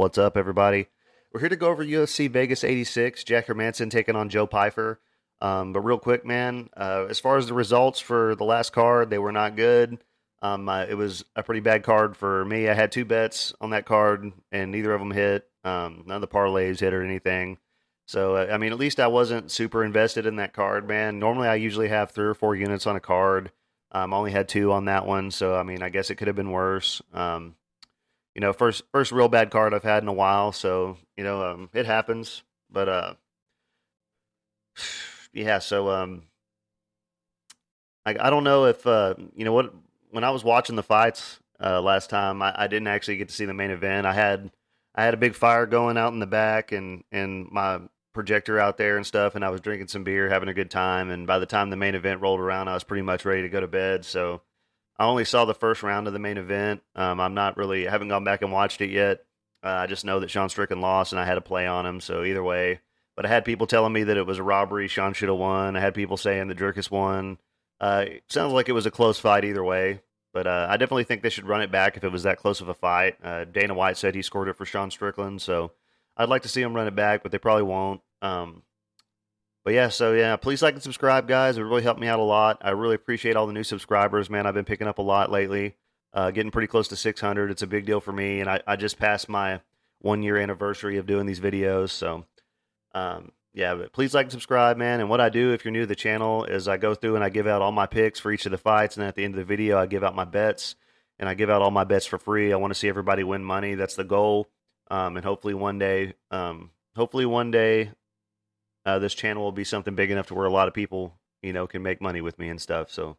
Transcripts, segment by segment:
What's up, everybody? We're here to go over UFC Vegas 86, Jack Hermansson taking on Joe Pyfer. Um, but real quick, man, uh, as far as the results for the last card, they were not good. Um, it was a pretty bad card for me. I had two bets on that card, and neither of them hit. Um, none of the parlays hit or anything. So, uh, I mean, at least I wasn't super invested in that card, man. Normally, I usually have three or four units on a card. Um, I only had two on that one, so I mean, I guess it could have been worse. Um, you know, first first real bad card I've had in a while, so you know, um, it happens. But uh, yeah, so um, I I don't know if uh, you know what when I was watching the fights uh, last time, I, I didn't actually get to see the main event. I had I had a big fire going out in the back and and my projector out there and stuff, and I was drinking some beer, having a good time. And by the time the main event rolled around, I was pretty much ready to go to bed. So I only saw the first round of the main event. Um, I'm not really I haven't gone back and watched it yet. Uh, I just know that Sean Strickland lost, and I had to play on him. So either way, but I had people telling me that it was a robbery. Sean should have won. I had people saying the Dricus won. Uh, sounds like it was a close fight either way. But uh, I definitely think they should run it back if it was that close of a fight. Uh, Dana White said he scored it for Sean Strickland, so I'd like to see him run it back, but they probably won't. Um, but yeah, so yeah, please like and subscribe, guys. It really helped me out a lot. I really appreciate all the new subscribers, man. I've been picking up a lot lately, uh, getting pretty close to 600. It's a big deal for me, and I, I just passed my one year anniversary of doing these videos. So, um, yeah, but please like and subscribe, man. And what I do if you're new to the channel is I go through and I give out all my picks for each of the fights, and then at the end of the video, I give out my bets, and I give out all my bets for free. I want to see everybody win money. That's the goal, um, and hopefully one day, um, hopefully one day, uh, this channel will be something big enough to where a lot of people, you know, can make money with me and stuff. So,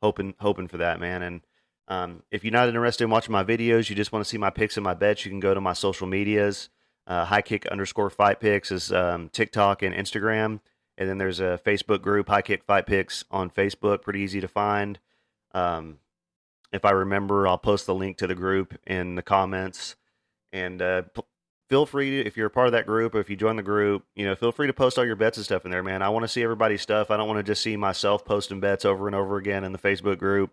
hoping hoping for that, man. And um, if you're not interested in watching my videos, you just want to see my picks and my bets, you can go to my social medias. Uh, high kick underscore fight picks is um, TikTok and Instagram. And then there's a Facebook group, High Kick Fight Picks on Facebook. Pretty easy to find. Um, if I remember, I'll post the link to the group in the comments. And uh, p- feel free to, if you're a part of that group or if you join the group, you know, feel free to post all your bets and stuff in there, man. I want to see everybody's stuff. I don't want to just see myself posting bets over and over again in the Facebook group.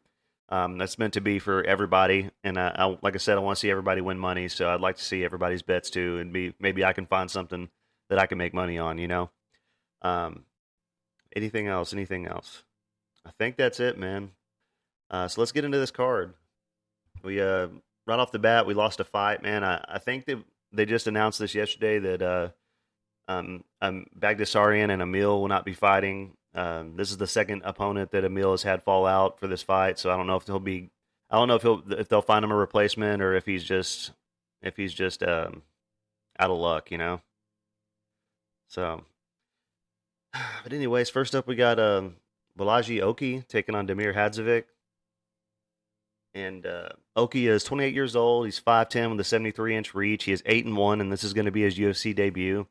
Um, that's meant to be for everybody, and I, I, like I said, I want to see everybody win money. So I'd like to see everybody's bets too, and be maybe I can find something that I can make money on. You know, um, anything else? Anything else? I think that's it, man. Uh, so let's get into this card. We uh, right off the bat, we lost a fight, man. I, I think that they just announced this yesterday that uh, um, um, Baghdasaryan and Emil will not be fighting. Um, this is the second opponent that Emil has had fall out for this fight, so I don't know if he'll be. I don't know if he'll if they'll find him a replacement or if he's just if he's just um, out of luck, you know. So, but anyways, first up we got um, Bolaji Oki taking on Damir Hadzovic. And uh, Oki is 28 years old. He's 5'10 with a 73 inch reach. He is 8 and 1, and this is going to be his UFC debut.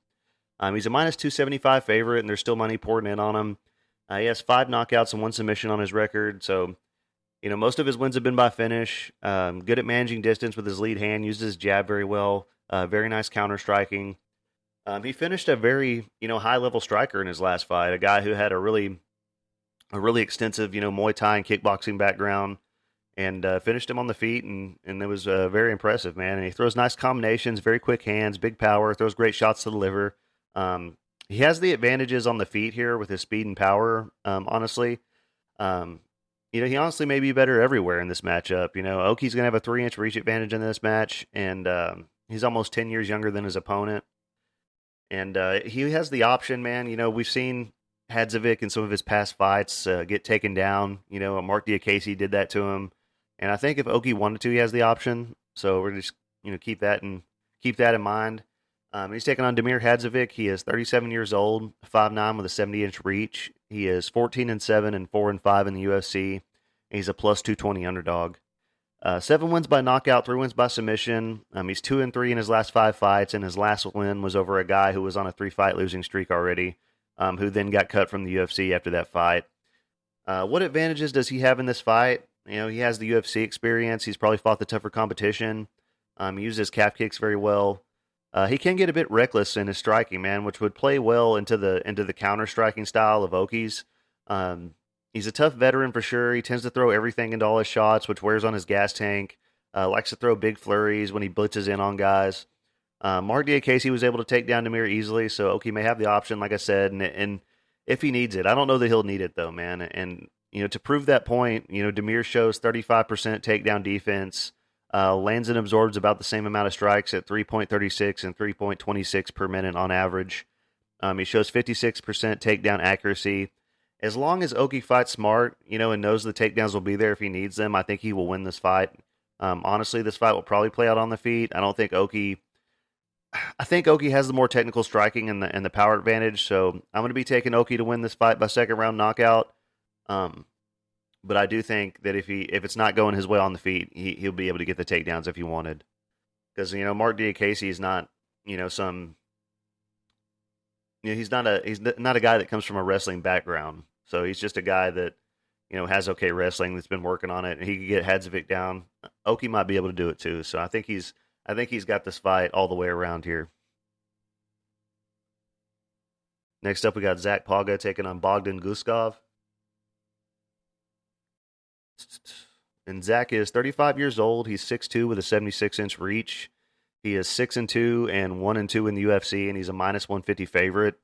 Um, he's a minus 275 favorite, and there's still money pouring in on him. Uh, he has five knockouts and one submission on his record. So, you know, most of his wins have been by finish. Um, good at managing distance with his lead hand, uses his jab very well. Uh, very nice counter striking. Um, he finished a very, you know, high level striker in his last fight. A guy who had a really, a really extensive, you know, Muay Thai and kickboxing background, and uh, finished him on the feet, and and it was uh, very impressive, man. And he throws nice combinations, very quick hands, big power, throws great shots to the liver. Um, he has the advantages on the feet here with his speed and power. Um, honestly, um, you know, he honestly may be better everywhere in this matchup. You know, Oki's going to have a three inch reach advantage in this match, and um, he's almost 10 years younger than his opponent. And uh, he has the option, man. You know, we've seen Hadzovic in some of his past fights uh, get taken down. You know, Marc Diakiese did that to him. And I think if Oki wanted to, he has the option. So we're just, you know, keep that and keep that in mind. Um, he's taking on Damir Hadzovic. He is 37 years old, 5'9 with a 70 inch reach. He is 14 and 7 and 4 and 5 in the UFC. He's a plus 220 underdog. Uh, seven wins by knockout, three wins by submission. Um, he's two and three in his last five fights, and his last win was over a guy who was on a three fight losing streak already, um, who then got cut from the UFC after that fight. Uh, what advantages does he have in this fight? You know, he has the UFC experience. He's probably fought the tougher competition. Um, he uses calf kicks very well. Uh, he can get a bit reckless in his striking, man, which would play well into the into the counter striking style of Oki's. Um, he's a tough veteran for sure. He tends to throw everything into all his shots, which wears on his gas tank. Uh, likes to throw big flurries when he blitzes in on guys. Uh, Marc Diakiese was able to take down Demir easily, so Oki may have the option, like I said, and, and if he needs it, I don't know that he'll need it though, man. And you know, to prove that point, you know, Demir shows 35% takedown defense. Uh, lands and absorbs about the same amount of strikes at 3.36 and 3.26 per minute on average. Um, he shows 56% takedown accuracy. As long as Oki fights smart, you know, and knows the takedowns will be there if he needs them, I think he will win this fight. Um, honestly, this fight will probably play out on the feet. I don't think Oki. I think Oki has the more technical striking and the and the power advantage. So I'm going to be taking Oki to win this fight by second round knockout. Um, but I do think that if he if it's not going his way on the feet, he he'll be able to get the takedowns if he wanted. Because you know Marc Diakiese is not you know some you know he's not a he's not a guy that comes from a wrestling background. So he's just a guy that you know has okay wrestling that's been working on it, and he could get Hadzovic down. Oki might be able to do it too. So I think he's I think he's got this fight all the way around here. Next up, we got Zach Pauga taking on Bogdan Guskov. And Zach is 35 years old. He's 6'2 with a 76 inch reach. He is 6 and 2 and 1 and 2 in the UFC, and he's a minus 150 favorite.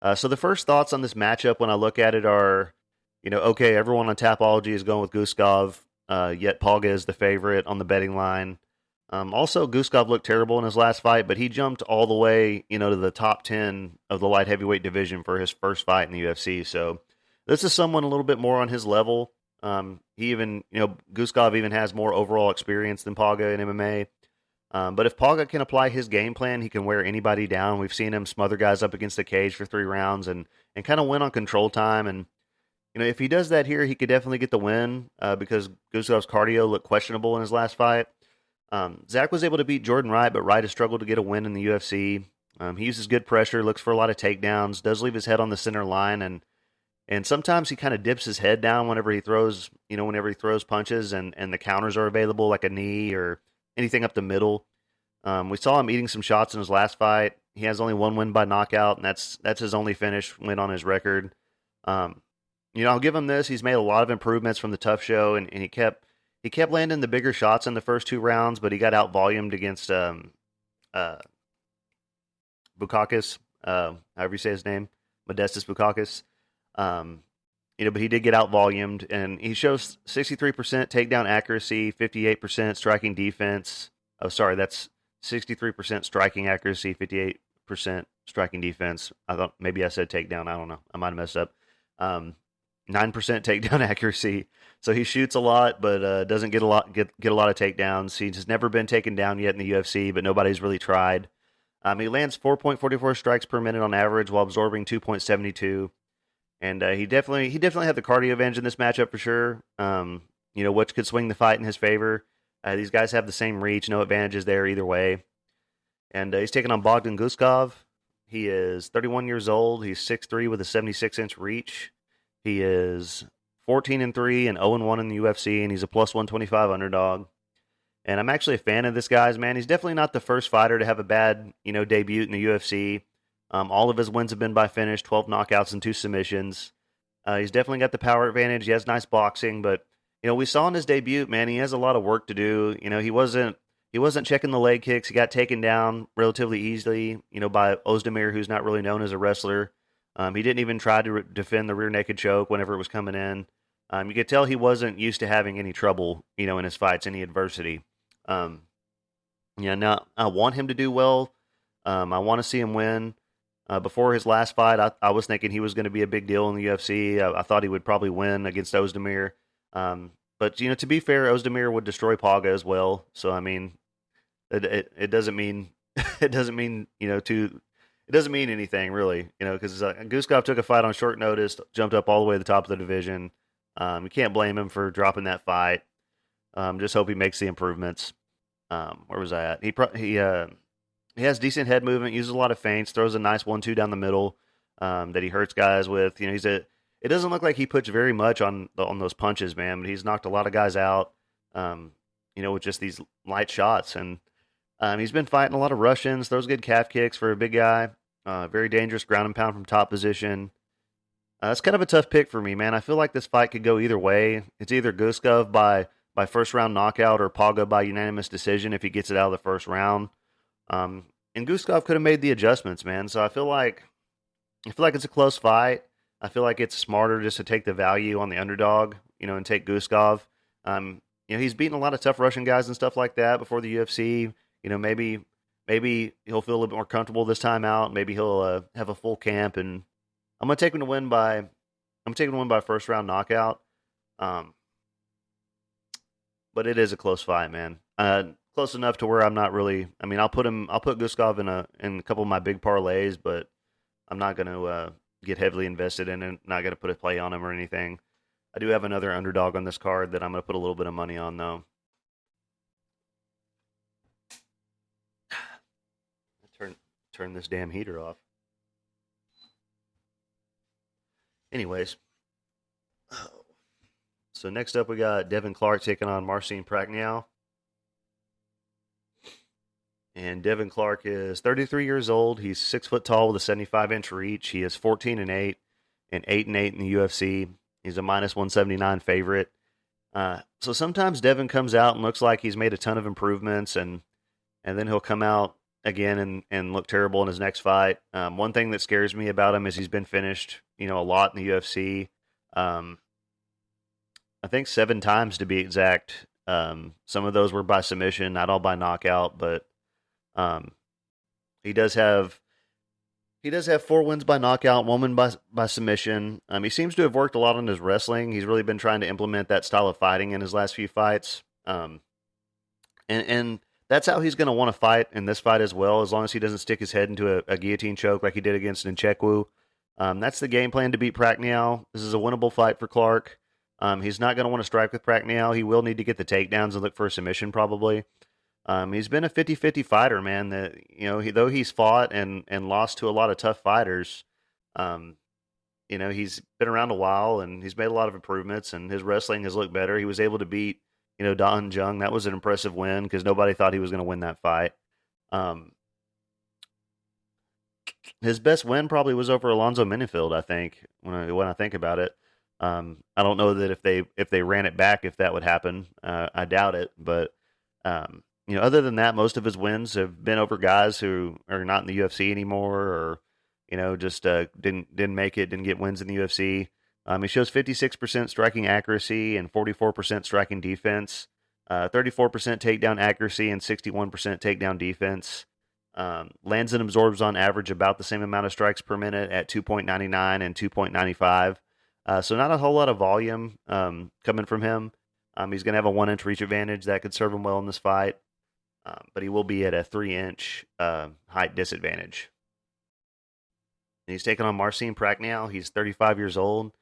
Uh, so the first thoughts on this matchup when I look at it are, you know, okay, everyone on Tapology is going with Guskov, uh, yet Pauga is the favorite on the betting line. Um, also, Guskov looked terrible in his last fight, but he jumped all the way, you know, to the top 10 of the light heavyweight division for his first fight in the UFC. So this is someone a little bit more on his level. Um, he even, you know, Guskov even has more overall experience than Pauga in MMA. Um, but if Pauga can apply his game plan, he can wear anybody down. We've seen him smother guys up against the cage for three rounds and and kind of win on control time. And you know, if he does that here, he could definitely get the win uh, because Guskov's cardio looked questionable in his last fight. Um, Zach was able to beat Jordan Wright, but Wright has struggled to get a win in the UFC. Um, he uses good pressure, looks for a lot of takedowns, does leave his head on the center line, and and sometimes he kind of dips his head down whenever he throws, you know, whenever he throws punches and, and the counters are available, like a knee or anything up the middle. Um, we saw him eating some shots in his last fight. He has only one win by knockout, and that's that's his only finish win on his record. Um, you know, I'll give him this. He's made a lot of improvements from the tough show, and, and he kept he kept landing the bigger shots in the first two rounds, but he got out volumed against um, uh, Bukauskas, uh, however you say his name, Modestas Bukauskas. Um, you know, but he did get out volumed, and he shows 63% takedown accuracy, 58% striking defense. Oh, sorry, that's 63% striking accuracy, 58% striking defense. I thought maybe I said takedown. I don't know. I might have messed up. Um, 9% takedown accuracy. So he shoots a lot, but uh, doesn't get a lot get get a lot of takedowns. He's never been taken down yet in the UFC, but nobody's really tried. Um, he lands 4.44 strikes per minute on average while absorbing 2.72 and uh, he definitely he definitely had the cardio advantage in this matchup for sure. Um, you know, which could swing the fight in his favor. Uh, these guys have the same reach, no advantages there either way. And uh, he's taking on Bogdan Guskov. He is 31 years old. He's 6'3 with a 76 inch reach. He is 14 and 3 and 0 and 1 in the UFC, and he's a plus 125 underdog. And I'm actually a fan of this guy's man. He's definitely not the first fighter to have a bad, you know, debut in the UFC. Um, all of his wins have been by finish, 12 knockouts and two submissions. Uh, he's definitely got the power advantage. He has nice boxing, but you know we saw in his debut, man, he has a lot of work to do. You know he wasn't he wasn't checking the leg kicks. He got taken down relatively easily, you know, by Ozdemir, who's not really known as a wrestler. Um, he didn't even try to re- defend the rear naked choke whenever it was coming in. Um, you could tell he wasn't used to having any trouble, you know, in his fights, any adversity. Um, yeah, now I want him to do well. Um, I want to see him win. Uh, before his last fight, I, I was thinking he was going to be a big deal in the UFC. I, I, thought he would probably win against Ozdemir. Um, but you know, to be fair, Ozdemir would destroy Pauga as well. So I mean, it it, it doesn't mean it doesn't mean you know to it doesn't mean anything really. You know, because uh, Guskov took a fight on short notice, jumped up all the way to the top of the division. Um, you can't blame him for dropping that fight. Um, just hope he makes the improvements. Um, where was I at? He pro- he uh, he has decent head movement, uses a lot of feints, throws a nice one-two down the middle um, that he hurts guys with. You know, he's a it doesn't look like he puts very much on on those punches, man. But he's knocked a lot of guys out, um, you know, with just these light shots. And um, he's been fighting a lot of Russians. Throws good calf kicks for a big guy. Uh, very dangerous ground and pound from top position. Uh, it's kind of a tough pick for me, man. I feel like this fight could go either way. It's either Guskov by by first round knockout or Pauga by unanimous decision if he gets it out of the first round. Um, and Guskov could have made the adjustments, man. So I feel like I feel like it's a close fight. I feel like it's smarter just to take the value on the underdog, you know, and take Guskov. Um, you know, he's beaten a lot of tough Russian guys and stuff like that before the UFC. You know, maybe maybe he'll feel a little bit more comfortable this time out. Maybe he'll uh, have a full camp, and I'm gonna take him to win by I'm gonna take him to win by first round knockout. Um, but it is a close fight, man. Uh, close enough to where I'm not really. I mean, I'll put him. I'll put Guskov in a in a couple of my big parlays, but I'm not going to uh, get heavily invested in it. Not going to put a play on him or anything. I do have another underdog on this card that I'm going to put a little bit of money on, though. Turn turn this damn heater off. Anyways, so next up we got Devin Clark taking on Marcin Prachnio. And Devin Clark is 33 years old. He's six foot tall with a 75 inch reach. He is 14 and eight, and eight and eight in the UFC. He's a minus 179 favorite. Uh, so sometimes Devin comes out and looks like he's made a ton of improvements, and and then he'll come out again and, and look terrible in his next fight. Um, one thing that scares me about him is he's been finished, you know, a lot in the UFC. Um, I think seven times to be exact. Um, some of those were by submission, not all by knockout, but um, he does have he does have four wins by knockout, one win by by submission. Um, he seems to have worked a lot on his wrestling. He's really been trying to implement that style of fighting in his last few fights. Um, and and that's how he's going to want to fight in this fight as well, as long as he doesn't stick his head into a, a guillotine choke like he did against Nchekwu. Um, that's the game plan to beat Prachnio. This is a winnable fight for Clark. Um, he's not going to want to strike with Prachnio. He will need to get the takedowns and look for a submission probably. Um, he's been a 50-50 fighter, man. That you know, he, though he's fought and and lost to a lot of tough fighters, um, you know, he's been around a while and he's made a lot of improvements and his wrestling has looked better. He was able to beat, you know, Da Woon Jung. That was an impressive win because nobody thought he was going to win that fight. Um, his best win probably was over Alonzo Menifield, I think, when I when I think about it. Um, I don't know that if they if they ran it back, if that would happen. Uh, I doubt it, but um, you know, other than that, most of his wins have been over guys who are not in the UFC anymore, or you know, just uh, didn't didn't make it, didn't get wins in the UFC. Um, he shows 56% striking accuracy and 44% striking defense, uh, 34% takedown accuracy and 61% takedown defense. Um, lands and absorbs on average about the same amount of strikes per minute at 2.99 and 2.95. Uh, so not a whole lot of volume um, coming from him. Um, he's going to have a one inch reach advantage that could serve him well in this fight um, but he will be at a three inch uh, height disadvantage. And he's taking on Marcin Prachnio. He's 35 years old,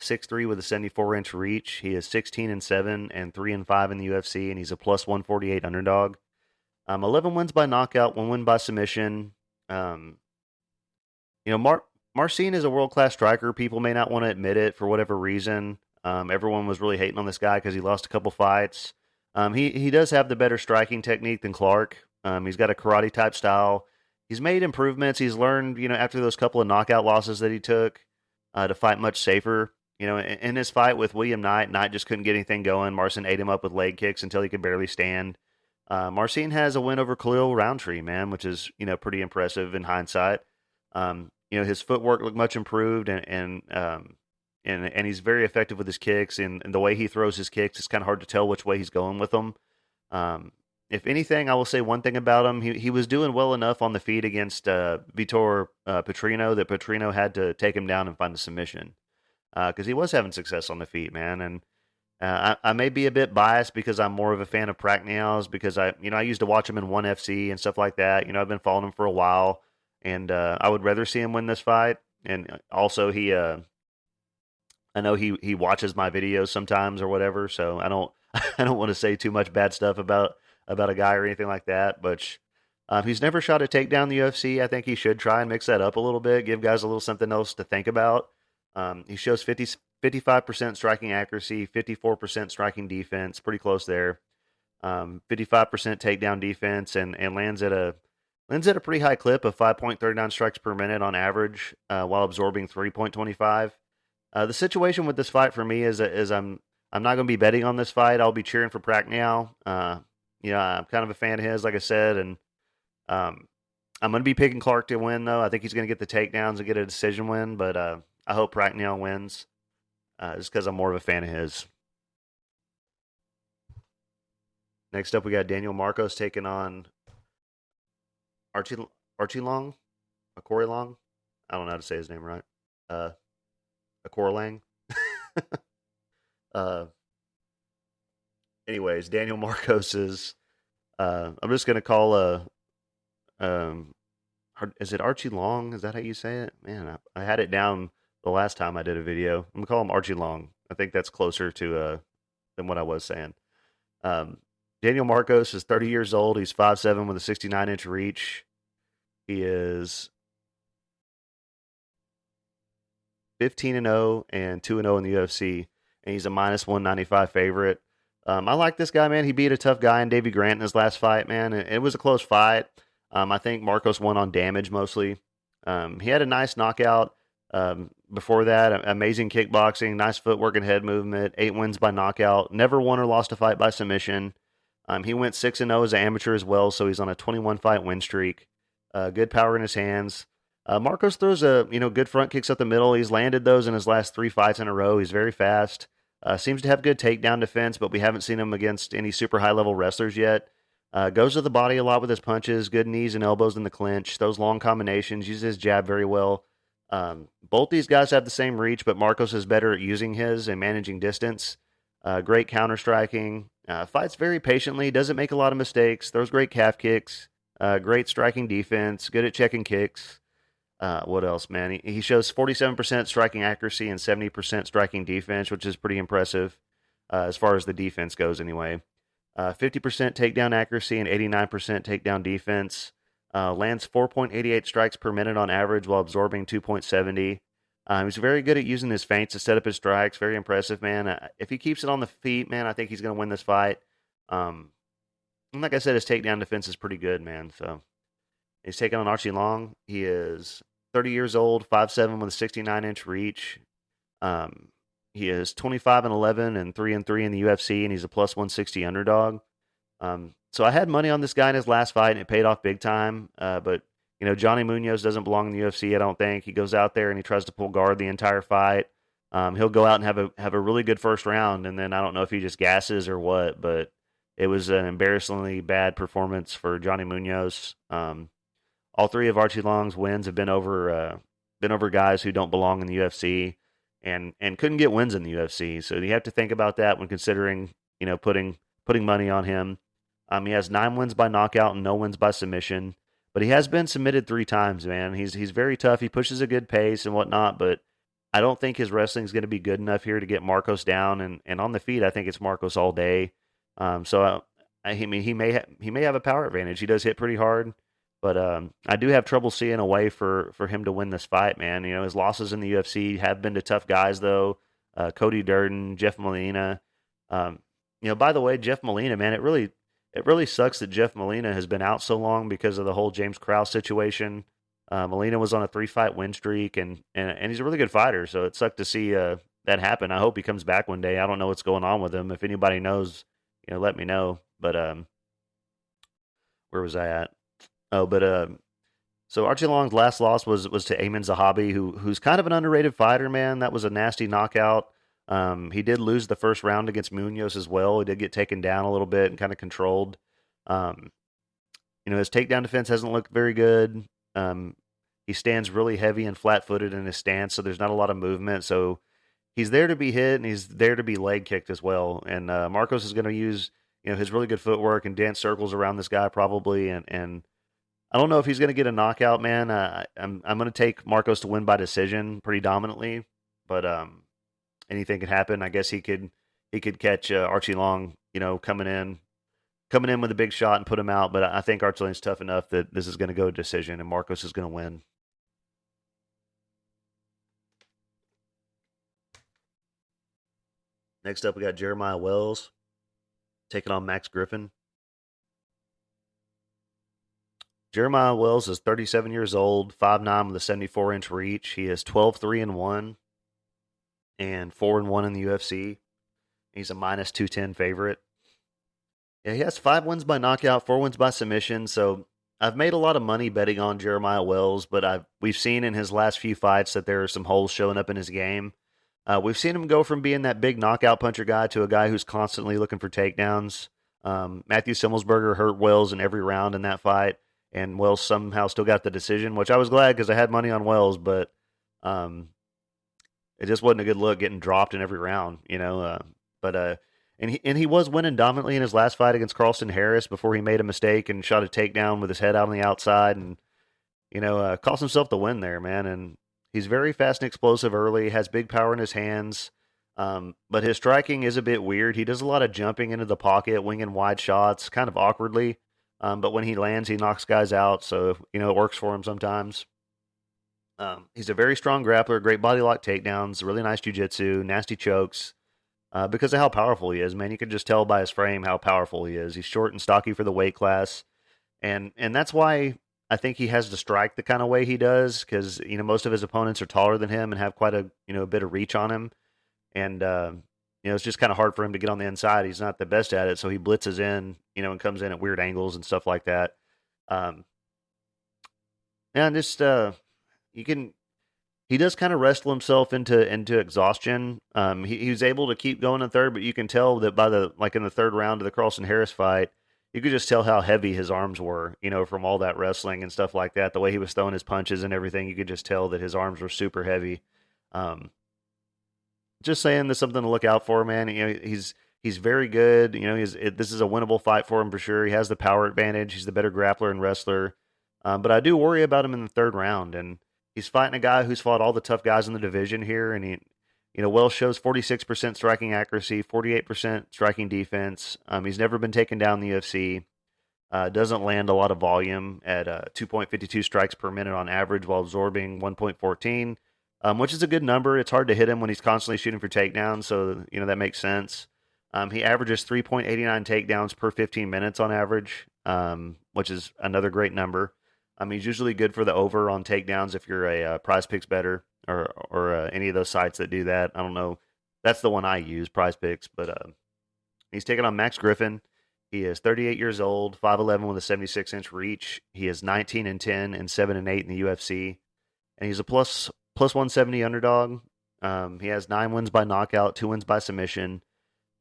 6'3 with a 74 inch reach. He is 16 and 7 and 3 and 5 in the UFC, and he's a plus 148 underdog. Um, 11 wins by knockout, one win by submission. Um, you know, Mar- Marcin is a world class striker. People may not want to admit it for whatever reason. Um, everyone was really hating on this guy because he lost a couple fights. Um, he he does have the better striking technique than Clark. Um, he's got a karate type style. He's made improvements. He's learned, you know, after those couple of knockout losses that he took, uh, to fight much safer. You know, in, in, his fight with William Knight, Knight just couldn't get anything going. Marcin ate him up with leg kicks until he could barely stand. Uh, Marcin has a win over Khalil Rountree, man, which is you know pretty impressive in hindsight. Um, you know, his footwork looked much improved, and and um, and and he's very effective with his kicks and, and the way he throws his kicks. It's kind of hard to tell which way he's going with them. Um, if anything, I will say one thing about him. He he was doing well enough on the feet against uh, Vitor uh, Petrino that Petrino had to take him down and find a submission because uh, he was having success on the feet, man. And uh, I, I, may be a bit biased because I'm more of a fan of Prachnio's because I you know I used to watch him in ONE FC and stuff like that. You know I've been following him for a while, and uh, I would rather see him win this fight. And uh, also he I know he he watches my videos sometimes or whatever, so I don't I don't want to say too much bad stuff about about a guy or anything like that. But um, he's never shot a takedown in the UFC. I think he should try and mix that up a little bit, give guys a little something else to think about. Um, he shows 50, 55% striking accuracy, 54% striking defense, pretty close there. Um, 55% takedown defense, and, and lands at a lands at a pretty high clip of 5.39 strikes per minute on average, uh, while absorbing 3.25. Uh, the situation with this fight for me is is I'm I'm not going to be betting on this fight. I'll be cheering for Prachnio. Uh, you know, I'm kind of a fan of his, like I said, and um, I'm going to be picking Clark to win though. I think he's going to get the takedowns and get a decision win, but uh, I hope Prachnio wins, uh, just because I'm more of a fan of his. Next up, we got Daniel Marcos taking on Archie Archie Long, Corey Long. I don't know how to say his name right. Uh, Lang. uh, anyways, Daniel Marcos is. Uh, I'm just gonna call uh, um, is it Archie Long? Is that how you say it? Man, I, I had it down the last time I did a video. I'm gonna call him Archie Long. I think that's closer to uh than what I was saying. Um, Daniel Marcos is 30 years old. He's 5'7 with a 69 inch reach. He is 15 and 0 and 2 and 0 in the UFC, and he's a minus 195 favorite. Um, I like this guy, man. He beat a tough guy in Davy Grant in his last fight, man. It, it was a close fight. Um, I think Marcos won on damage mostly. Um, he had a nice knockout um, before that. Amazing kickboxing, nice footwork and head movement. Eight wins by knockout. Never won or lost a fight by submission. Um, he went six and zero oh as an amateur as well, so he's on a 21 fight win streak. Uh, good power in his hands. Uh, Marcos throws a you know good front kicks up the middle. He's landed those in his last three fights in a row. He's very fast. Uh, seems to have good takedown defense, but we haven't seen him against any super high level wrestlers yet. Uh, goes to the body a lot with his punches. Good knees and elbows in the clinch. Those long combinations. Uses his jab very well. Um, both these guys have the same reach, but Marcos is better at using his and managing distance. Uh, great counter striking. Uh, fights very patiently. Doesn't make a lot of mistakes. Throws great calf kicks. Uh, great striking defense. Good at checking kicks. Uh, what else, man? He, he, shows 47% striking accuracy and 70% striking defense, which is pretty impressive uh, as far as the defense goes, anyway. 50% uh, takedown accuracy and 89% takedown defense. Uh, lands 4.88 strikes per minute on average while absorbing 2.70. Um, he's very good at using his feints to set up his strikes. Very impressive, man. Uh, if he keeps it on the feet, man, I think he's going to win this fight. Um, and like I said, his takedown defense is pretty good, man. So he's taking on Archie Long. He is 30 years old, 5'7 with a 69 inch reach. Um, he is 25 and 11 and 3 and 3 in the UFC, and he's a plus 160 underdog. Um, so I had money on this guy in his last fight, and it paid off big time. Uh, but you know, Johnny Munoz doesn't belong in the UFC. I don't think he goes out there and he tries to pull guard the entire fight. Um, he'll go out and have a have a really good first round, and then I don't know if he just gasses or what, but it was an embarrassingly bad performance for Johnny Munoz. Um, all three of Archie Long's wins have been over uh, been over guys who don't belong in the UFC and and couldn't get wins in the UFC. So you have to think about that when considering you know putting putting money on him. Um, he has nine wins by knockout and no wins by submission, but he has been submitted three times. Man, he's he's very tough. He pushes a good pace and whatnot, but I don't think his wrestling is going to be good enough here to get Marcos down. And and on the feet, I think it's Marcos all day. Um, so I, I mean, he may ha- he may have a power advantage. He does hit pretty hard. But um, I do have trouble seeing a way for, for him to win this fight, man. You know, his losses in the UFC have been to tough guys, though. Uh, Cody Durden, Jeff Molina. Um, you know, by the way, Jeff Molina, man, it really it really sucks that Jeff Molina has been out so long because of the whole James Krause situation. Uh, Molina was on a three fight win streak, and, and and he's a really good fighter. So it sucked to see uh, that happen. I hope he comes back one day. I don't know what's going on with him. If anybody knows, you know, let me know. But um, where was I at? Oh, but uh, so Archie Long's last loss was was to Aiemann Zahabi, who who's kind of an underrated fighter, man. That was a nasty knockout. Um, he did lose the first round against Munoz as well. He did get taken down a little bit and kind of controlled. Um, you know, his takedown defense hasn't looked very good. Um, he stands really heavy and flat footed in his stance, so there's not a lot of movement. So he's there to be hit and he's there to be leg kicked as well. And uh, Marcos is going to use you know his really good footwork and dance circles around this guy probably, and and I don't know if he's going to get a knockout, man. Uh, I'm I'm going to take Marcos to win by decision pretty dominantly, but um, anything could happen. I guess he could he could catch uh, Archie Long, you know, coming in coming in with a big shot and put him out. But I think Archie Long's tough enough that this is going to go decision and Marcos is going to win. Next up, we got Jeremiah Wells taking on Max Griffin. Jeremiah Wells is 37 years old, 5'9 with a 74 inch reach. He is 12 3 and 1 and 4 and 1 in the UFC. He's a minus 210 favorite. Yeah, he has five wins by knockout, four wins by submission. So I've made a lot of money betting on Jeremiah Wells, but I've we've seen in his last few fights that there are some holes showing up in his game. Uh, we've seen him go from being that big knockout puncher guy to a guy who's constantly looking for takedowns. Um, Matthew Semelsberger hurt Wells in every round in that fight, and Wells somehow still got the decision, which I was glad because I had money on Wells, but um, it just wasn't a good look getting dropped in every round, you know. Uh, but uh, and he and he was winning dominantly in his last fight against Carlston Harris before he made a mistake and shot a takedown with his head out on the outside, and you know, uh, cost himself the win there, man. And he's very fast and explosive early, has big power in his hands. Um, but his striking is a bit weird. He does a lot of jumping into the pocket, winging wide shots, kind of awkwardly. Um, but when he lands, he knocks guys out. So, you know, it works for him sometimes. Um, he's a very strong grappler, great body lock takedowns, really nice jujitsu, nasty chokes. Uh, because of how powerful he is, man, you can just tell by his frame how powerful he is. He's short and stocky for the weight class, and and that's why I think he has to strike the kind of way he does. Because you know most of his opponents are taller than him and have quite a you know a bit of reach on him, and uh, you know it's just kind of hard for him to get on the inside. He's not the best at it, so he blitzes in, you know, and comes in at weird angles and stuff like that. Um, and just uh, you can he does kind of wrestle himself into into exhaustion. Um, he, he was able to keep going in third, but you can tell that by the like in the third round of the Carlston Harris fight, you could just tell how heavy his arms were. You know, from all that wrestling and stuff like that. The way he was throwing his punches and everything, you could just tell that his arms were super heavy. Um, just saying, there's something to look out for, man. You know, he's he's very good. You know, he's it, this is a winnable fight for him for sure. He has the power advantage. He's the better grappler and wrestler. Um, but I do worry about him in the third round, and he's fighting a guy who's fought all the tough guys in the division here, and he, you know, Wells shows 46% striking accuracy, 48% striking defense. Um, he's never been taken down in the UFC. Uh, doesn't land a lot of volume at uh, 2.52 strikes per minute on average, while absorbing 1.14, um, which is a good number. It's hard to hit him when he's constantly shooting for takedowns, so you know that makes sense. Um, he averages 3.89 takedowns per 15 minutes on average, um, which is another great number. Mean, he's usually good for the over on takedowns if you're a uh, Prize Picks better or or uh, any of those sites that do that. I don't know. That's the one I use, Prize Picks. But uh, he's taking on Max Griffin. He is 38 years old, 5'11 with a 76 inch reach. He is 19 and 10 and 7 and 8 in the UFC, and he's a plus plus 170 underdog. Um, he has nine wins by knockout, two wins by submission.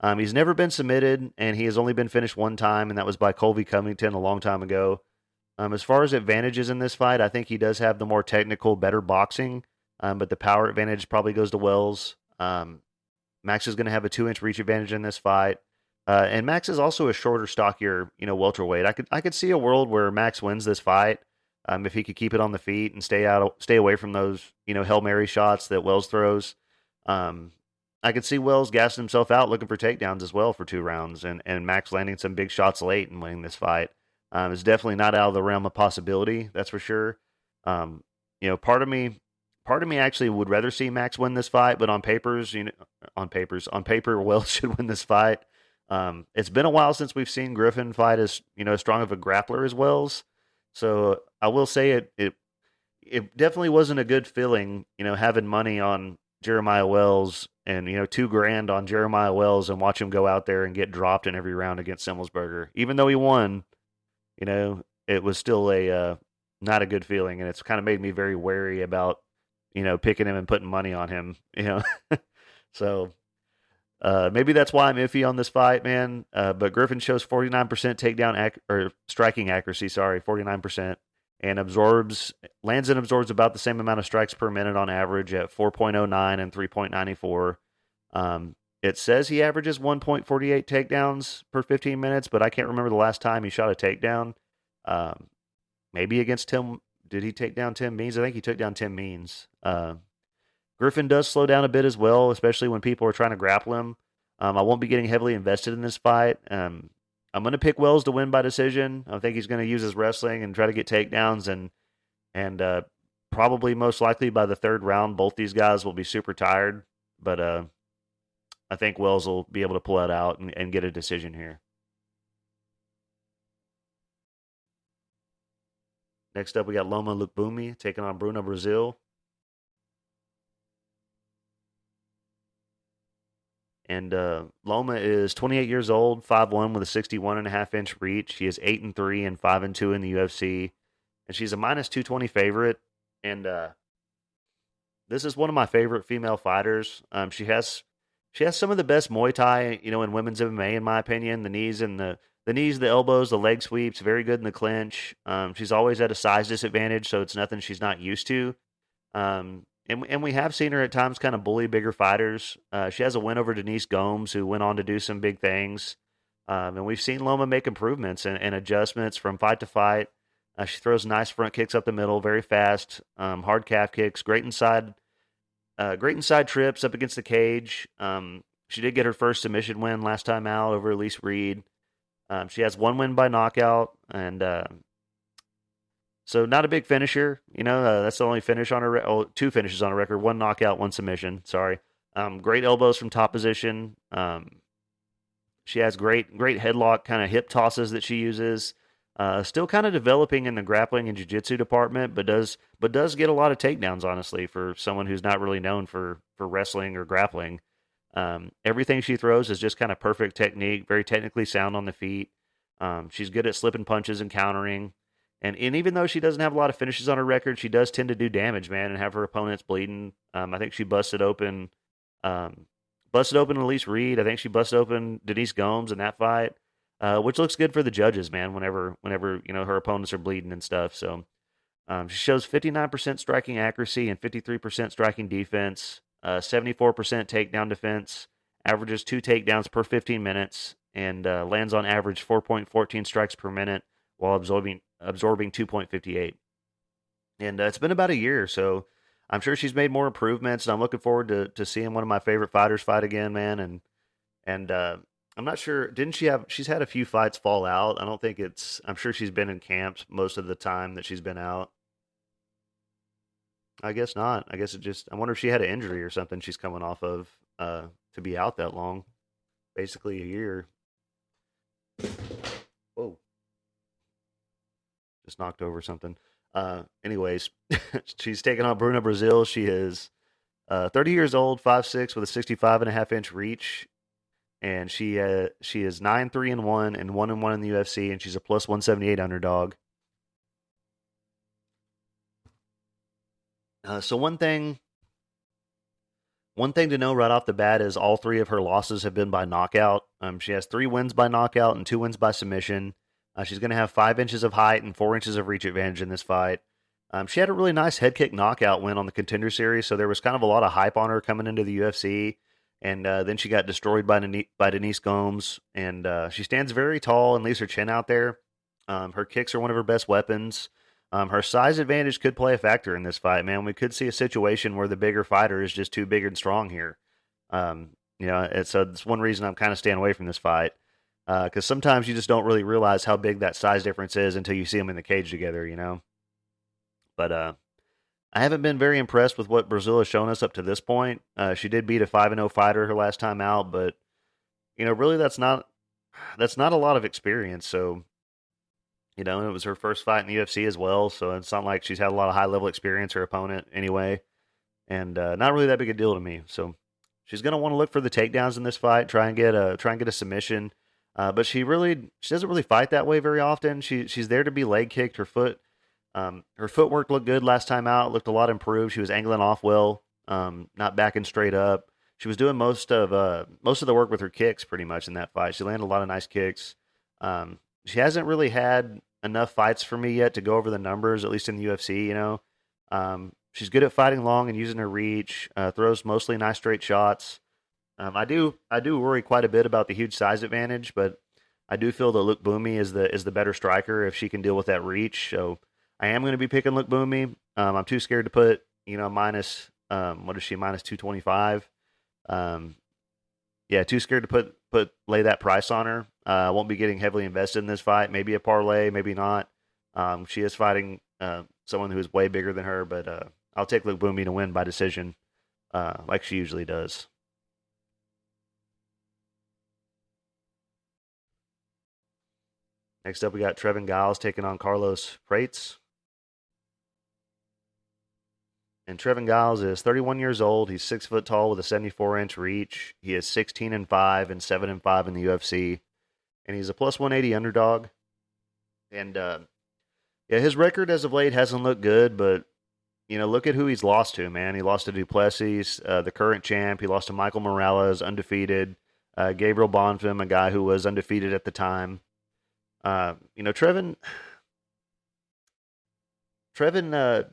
Um, he's never been submitted, and he has only been finished one time, and that was by Colby Covington a long time ago. Um, as far as advantages in this fight, I think he does have the more technical, better boxing, um, but the power advantage probably goes to Wells. Um, Max is going to have a two-inch reach advantage in this fight, uh, and Max is also a shorter, stockier, you know, welterweight. I could I could see a world where Max wins this fight um, if he could keep it on the feet and stay out, stay away from those, you know, hail mary shots that Wells throws. Um, I could see Wells gassing himself out looking for takedowns as well for two rounds, and and Max landing some big shots late and winning this fight. Um, it's definitely not out of the realm of possibility. That's for sure. Um, you know, part of me, part of me actually would rather see Max win this fight, but on papers, you know, on papers, on paper, Wells should win this fight. Um, it's been a while since we've seen Griffin fight as you know as strong of a grappler as Wells. So I will say it it it definitely wasn't a good feeling, you know, having money on Jeremiah Wells and you know two grand on Jeremiah Wells and watch him go out there and get dropped in every round against Semelsberger, even though he won you know, it was still a uh, not a good feeling, and it's kind of made me very wary about you know picking him and putting money on him. You know, so uh, maybe that's why I'm iffy on this fight, man. Uh, but Griffin shows 49% takedown ac- or striking accuracy, sorry, 49%, and absorbs lands and absorbs about the same amount of strikes per minute on average at 4.09 and 3.94. Um, it says he averages 1.48 takedowns per 15 minutes, but I can't remember the last time he shot a takedown. Um, maybe against Tim. Did he take down Tim Means? I think he took down Tim Means. Uh, Griffin does slow down a bit as well, especially when people are trying to grapple him. Um, I won't be getting heavily invested in this fight. Um, I'm going to pick Wells to win by decision. I think he's going to use his wrestling and try to get takedowns, and and uh, probably most likely by the third round, both these guys will be super tired. But uh, I think Wells will be able to pull that out and, and get a decision here. Next up, we got Loma Lookboonmee taking on Bruno Brasil. And uh, Loma is 28 years old, 5'1 with a 61 and a half inch reach. She is 8 and 3 and 5 and 2 in the UFC. And she's a minus 220 favorite. And uh, this is one of my favorite female fighters. Um, she has she has some of the best Muay Thai, you know, in women's MMA, in my opinion. The knees and the the knees, the elbows, the leg sweeps, very good in the clinch. Um, she's always at a size disadvantage, so it's nothing she's not used to. Um, and and we have seen her at times kind of bully bigger fighters. Uh, she has a win over Denise Gomes, who went on to do some big things. Um, and we've seen Loma make improvements and, and adjustments from fight to fight. Uh, she throws nice front kicks up the middle, very fast, um, hard calf kicks, great inside, uh, great inside trips up against the cage. Um, she did get her first submission win last time out over Elise Reed. Um, she has one win by knockout, and uh, so not a big finisher. You know, uh, that's the only finish on her. Re- oh, two finishes on a record: one knockout, one submission. Sorry. Um, great elbows from top position. Um, she has great, great headlock kind of hip tosses that she uses. Uh, still kind of developing in the grappling and jiu-jitsu department, but does but does get a lot of takedowns. Honestly, for someone who's not really known for for wrestling or grappling, um, everything she throws is just kind of perfect technique, very technically sound on the feet. Um, she's good at slipping punches and countering. And and even though she doesn't have a lot of finishes on her record, she does tend to do damage, man, and have her opponents bleeding. Um, I think she busted open, um, busted open Elise Reed. I think she busted open Denise Gomes in that fight, uh, which looks good for the judges, man. Whenever whenever you know her opponents are bleeding and stuff, so um, she shows 59% striking accuracy and 53% striking defense, uh, 74% takedown defense, averages two takedowns per 15 minutes, and uh, lands on average 4.14 strikes per minute while absorbing absorbing 2.58. And uh, it's been about a year, so I'm sure she's made more improvements. And I'm looking forward to to seeing one of my favorite fighters fight again, man. And and uh, I'm not sure. Didn't she have? She's had a few fights fall out. I don't think it's. I'm sure she's been in camps most of the time that she's been out. I guess not. I guess it just. I wonder if she had an injury or something she's coming off of uh, to be out that long, basically a year. Just knocked over something. Uh, anyways, she's taking on Bruna Brasil. She is uh, 30 years old, 5'6", with a 65 and a half inch reach, and she uh, she is nine three and one and one and one in the UFC, and she's a plus 178 underdog. Uh, so one thing, one thing to know right off the bat is all three of her losses have been by knockout. Um, she has three wins by knockout and two wins by submission. Uh, she's going to have five inches of height and four inches of reach advantage in this fight. Um, she had a really nice head kick knockout win on the contender series, so there was kind of a lot of hype on her coming into the UFC. And uh, then she got destroyed by, Denise, by Denise Gomes, and uh, she stands very tall and leaves her chin out there. Um, her kicks are one of her best weapons. Um, her size advantage could play a factor in this fight, man. We could see a situation where the bigger fighter is just too big and strong here. Um, you know, so it's one reason I'm kind of staying away from this fight because uh, sometimes you just don't really realize how big that size difference is until you see them in the cage together, you know. But uh, I haven't been very impressed with what Brasil has shown us up to this point. Uh, she did beat a five and zero oh fighter her last time out, but you know, really, that's not that's not a lot of experience. So, you know, it was her first fight in the UFC as well, so it's not like she's had a lot of high level experience. Her opponent, anyway, and uh, not really that big a deal to me. So, she's going to want to look for the takedowns in this fight, try and get a try and get a submission. Uh, but she really she doesn't really fight that way very often. She she's there to be leg kicked. Her foot um, her footwork looked good last time out. Looked a lot improved. She was angling off well, um, not backing straight up. She was doing most of uh, most of the work with her kicks pretty much in that fight. She landed a lot of nice kicks. Um, she hasn't really had enough fights for me yet to go over the numbers, at least in the UFC. You know, um, she's good at fighting long and using her reach. Uh, throws mostly nice straight shots. Um, I do I do worry quite a bit about the huge size advantage, but I do feel that Lookboonmee is the is the better striker if she can deal with that reach. So I am going to be picking Lookboonmee. Um, I'm too scared to put you know minus um, what is she minus two twenty five. Um, yeah, too scared to put put lay that price on her. Uh, I won't be getting heavily invested in this fight. Maybe a parlay, maybe not. Um, she is fighting uh, someone who is way bigger than her, but uh, I'll take Lookboonmee to win by decision, uh, like she usually does. Next up, we got Trevin Giles taking on Carlos Prates. And Trevin Giles is 31 years old. He's six foot tall with a 74 inch reach. He is 16 and five and seven and five in the UFC, and he's a plus 180 underdog. And uh, yeah, his record as of late hasn't looked good, but you know, look at who he's lost to, man. He lost to Du Plessis, uh, the current champ. He lost to Michael Morales, undefeated. Uh, Gabriel Bonfim, a guy who was undefeated at the time. Uh, you know, Trevin. Trevin uh,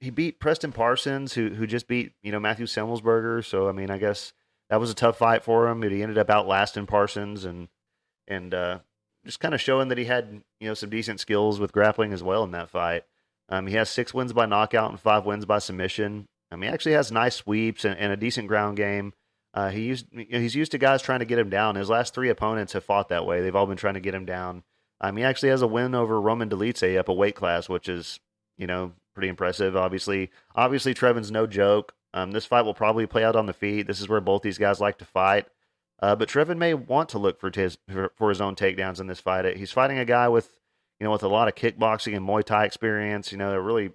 he beat Preston Parsons, who who just beat you know Matthew Semelsberger. So I mean, I guess that was a tough fight for him, but he ended up outlasting Parsons and and uh, just kind of showing that he had you know some decent skills with grappling as well in that fight. Um, he has six wins by knockout and five wins by submission. Mean, he actually has nice sweeps and, and a decent ground game. Uh, he used he's used to guys trying to get him down. His last three opponents have fought that way. They've all been trying to get him down. Um, he actually has a win over Roman Dolidze up a weight class, which is you know pretty impressive. Obviously, obviously Trevin's no joke. Um, this fight will probably play out on the feet. This is where both these guys like to fight. Uh, but Trevin may want to look for his for his own takedowns in this fight. He's fighting a guy with you know with a lot of kickboxing and Muay Thai experience. You know, a really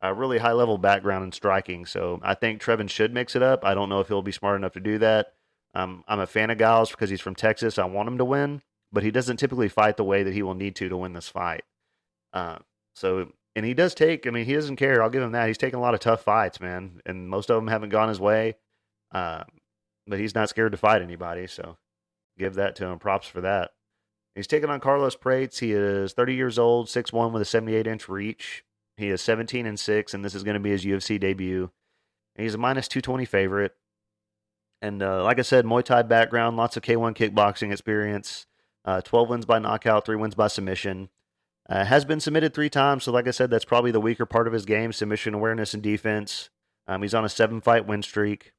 a really high level background in striking. So I think Trevin should mix it up. I don't know if he'll be smart enough to do that. Um, I'm a fan of Giles because he's from Texas. I want him to win, but he doesn't typically fight the way that he will need to to win this fight. Uh, so and he does take. I mean, he doesn't care. I'll give him that. He's taken a lot of tough fights, man, and most of them haven't gone his way. Uh, but he's not scared to fight anybody. So give that to him. Props for that. He's taking on Carlos Prates. He is 30 years old, 6'1 with a 78 inch reach. He is 17 and 6, and this is going to be his UFC debut. And he's a minus 220 favorite. And uh, like I said, Muay Thai background, lots of K1 kickboxing experience, uh, 12 wins by knockout, 3 wins by submission. Uh, has been submitted three times, so like I said, that's probably the weaker part of his game: submission awareness and defense. Um, he's on a seven-fight win streak.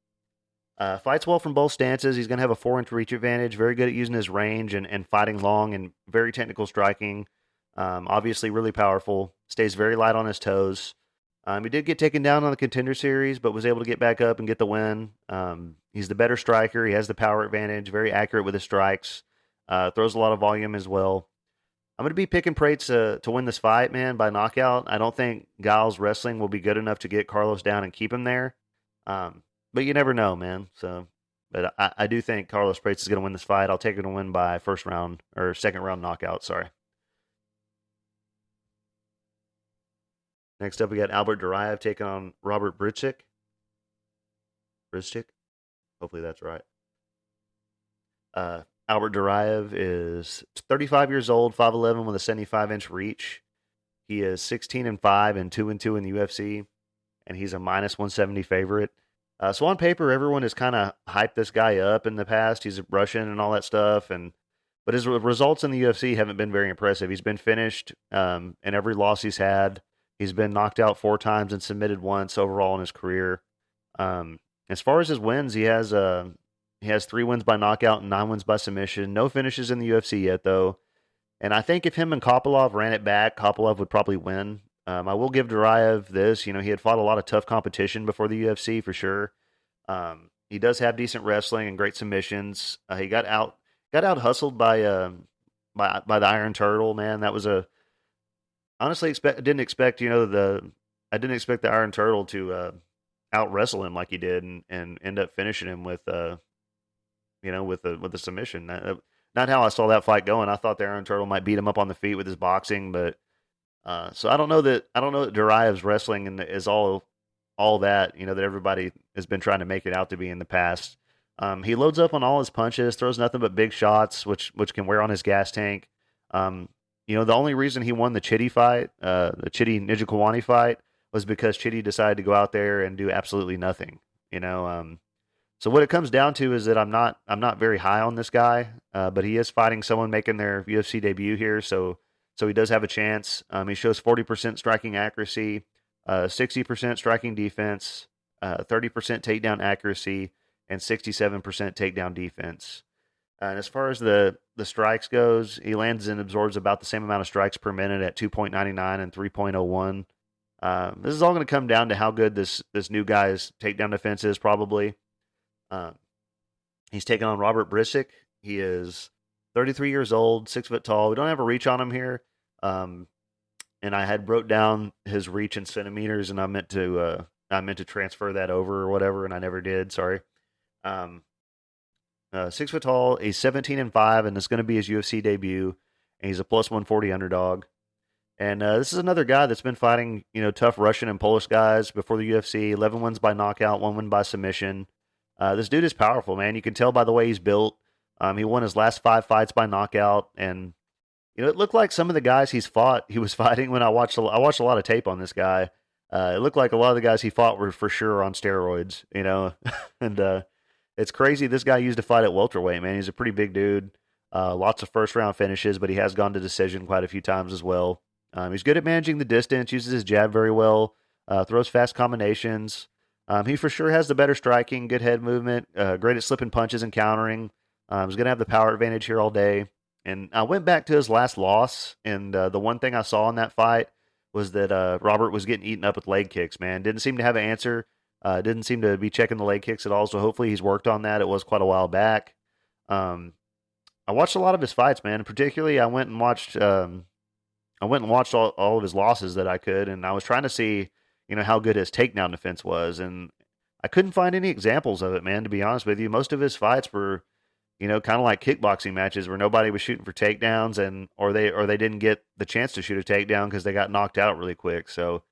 Uh, fights well from both stances. He's going to have a four-inch reach advantage. Very good at using his range and, and fighting long, and very technical striking. Um, obviously, really powerful. Stays very light on his toes. Um, he did get taken down on the contender series, but was able to get back up and get the win. Um, he's the better striker. He has the power advantage. Very accurate with his strikes. Uh, throws a lot of volume as well. I'm going to be picking Prates to, to win this fight, man, by knockout. I don't think Giles wrestling will be good enough to get Carlos down and keep him there. Um, but you never know, man. So, but I, I do think Carlos Prates is going to win this fight. I'll take him to win by first round or second round knockout. Sorry. Next up, we got Albert Duraev taking on Robert Bryczek. Bryczek? Hopefully that's right. Uh, Albert Duraev is 35 years old, 5'11 with a 75 inch reach. He is 16 and 5 and 2 and 2 in the UFC, and he's a minus 170 favorite. Uh, so on paper, everyone has kind of hyped this guy up in the past. He's Russian and all that stuff, and but his results in the UFC haven't been very impressive. He's been finished um, in every loss he's had. He's been knocked out four times and submitted once overall in his career. Um, as far as his wins, he has uh, he has three wins by knockout and nine wins by submission. No finishes in the UFC yet, though. And I think if him and Kopylov ran it back, Kopylov would probably win. Um, I will give Duraev this. You know, he had fought a lot of tough competition before the UFC for sure. Um, he does have decent wrestling and great submissions. Uh, he got out got out hustled by uh, by by the Iron Turtle. Man, that was a honestly expect didn't expect you know the I didn't expect the Iron Turtle to uh, out wrestle him like he did and, and end up finishing him with uh, you know, with the with the submission. Not, not how I saw that fight going. I thought the Turtle might beat him up on the feet with his boxing, but uh, so I don't know that I don't know that Duraev's wrestling and is all all that you know that everybody has been trying to make it out to be in the past. Um, he loads up on all his punches, throws nothing but big shots, which which can wear on his gas tank. Um, you know, the only reason he won the Chidi fight, uh, the Chidi Njokuani fight, was because Chidi decided to go out there and do absolutely nothing. You know, um, so what it comes down to is that I'm not I'm not very high on this guy, uh, but he is fighting someone making their UFC debut here, so so he does have a chance. Um, he shows 40% striking accuracy, uh, 60% striking defense, uh, 30% takedown accuracy, and 67% takedown defense. and as far as the the strikes goes, he lands and absorbs about the same amount of strikes per minute at 2.99 and 3.01. Um, this is all going to come down to how good this this new guy's takedown defense is, probably. Um, he's taking on Robert Bryczek. He is 33 years old, six foot tall. We don't have a reach on him here. Um, and I had wrote down his reach in centimeters, and I meant to uh, I meant to transfer that over or whatever, and I never did. Sorry. Um, uh, six foot tall. He's 17 and five, and it's going to be his UFC debut. And he's a plus 140 underdog. And uh, this is another guy that's been fighting, you know, tough Russian and Polish guys before the UFC. 11 wins by knockout, one win by submission. Uh, this dude is powerful, man. You can tell by the way he's built. Um, he won his last five fights by knockout, and you know it looked like some of the guys he's fought. He was fighting when I watched. A, I watched a lot of tape on this guy. Uh, it looked like a lot of the guys he fought were for sure on steroids, you know, and uh, it's crazy. This guy used to fight at welterweight, man. He's a pretty big dude. Uh, lots of first round finishes, but he has gone to decision quite a few times as well. Um, he's good at managing the distance, uses his jab very well, uh, throws fast combinations. Um, he for sure has the better striking, good head movement, uh, great at slipping punches and countering. Um, he's going to have the power advantage here all day. And I went back to his last loss, and uh, the one thing I saw in that fight was that uh, Robert was getting eaten up with leg kicks. Man, didn't seem to have an answer. Uh, didn't seem to be checking the leg kicks at all. So hopefully he's worked on that. It was quite a while back. Um, I watched a lot of his fights, man. Particularly, I went and watched. Um, I went and watched all, all of his losses that I could, and I was trying to see, you know, how good his takedown defense was, and I couldn't find any examples of it, man. To be honest with you, most of his fights were, you know, kind of like kickboxing matches where nobody was shooting for takedowns, and or they or they didn't get the chance to shoot a takedown because they got knocked out really quick. So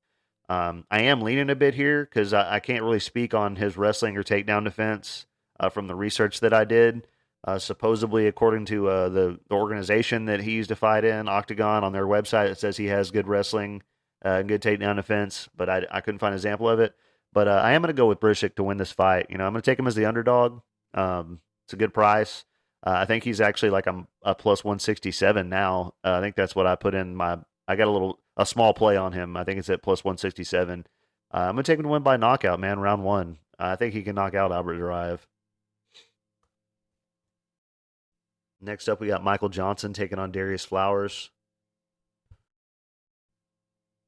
um, I am leaning a bit here because I, I, can't really speak on his wrestling or takedown defense uh, from the research that I did. Uh, supposedly, according to uh, the, the, organization that he used to fight in, Octagon, on their website, it says he has good wrestling uh, good takedown defense, but I, I couldn't find an example of it. But uh, I am going to go with Bryczek to win this fight. You know, I'm going to take him as the underdog. Um, it's a good price. Uh, I think he's actually like I'm a plus 167 now. I think that's what I put in my. I got a little a small play on him. I think it's at plus 167. Uh, I'm going to take him to win by knockout, man, round one. Uh, I think he can knock out Albert Duraev. Next up, we got Michael Johnson taking on Darius Flowers.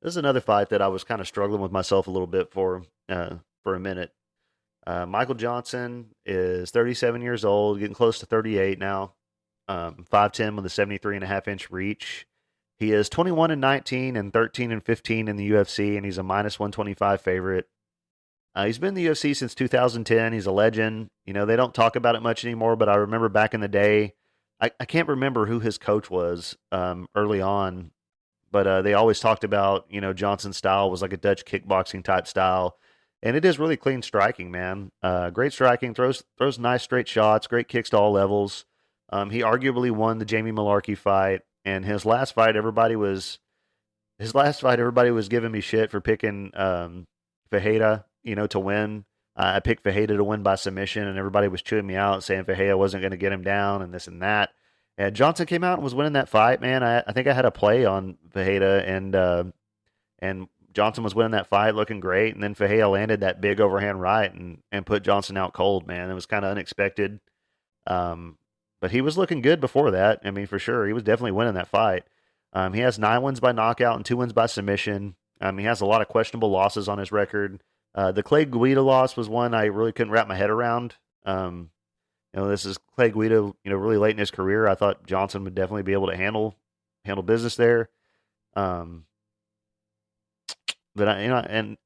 This is another fight that I was kind of struggling with myself a little bit for uh, for a minute. Uh, Michael Johnson is 37 years old, getting close to 38 now. Um, 5'10 with a 73 and a half inch reach. He is 21 and 19 and 13 and 15 in the UFC, and he's a minus 125 favorite. Uh, he's been in the UFC since 2010. He's a legend. You know, they don't talk about it much anymore, but I remember back in the day, I, I can't remember who his coach was um, early on, but uh, they always talked about, you know, Johnson's style was like a Dutch kickboxing type style. And it is really clean striking, man. Uh, great striking, throws throws nice straight shots, great kicks to all levels. Um, he arguably won the Jamie Mullarkey fight. And his last fight, everybody was his last fight. Everybody was giving me shit for picking um, you know, to win. Uh, I picked Ferreira to win by submission, and everybody was chewing me out, saying Ferreira wasn't going to get him down, and this and that. And Johnson came out and was winning that fight, man. I, I think I had a play on Ferreira, and uh, and Johnson was winning that fight, looking great. And then Ferreira landed that big overhand right and and put Johnson out cold, man. It was kind of unexpected. Um, but he was looking good before that. I mean, for sure, he was definitely winning that fight. Um, he has nine wins by knockout and two wins by submission. Um, he has a lot of questionable losses on his record. Uh, the Clay Guida loss was one I really couldn't wrap my head around. Um, you know, this is Clay Guida, you know, really late in his career. I thought Johnson would definitely be able to handle handle business there. Um, but I, you know, and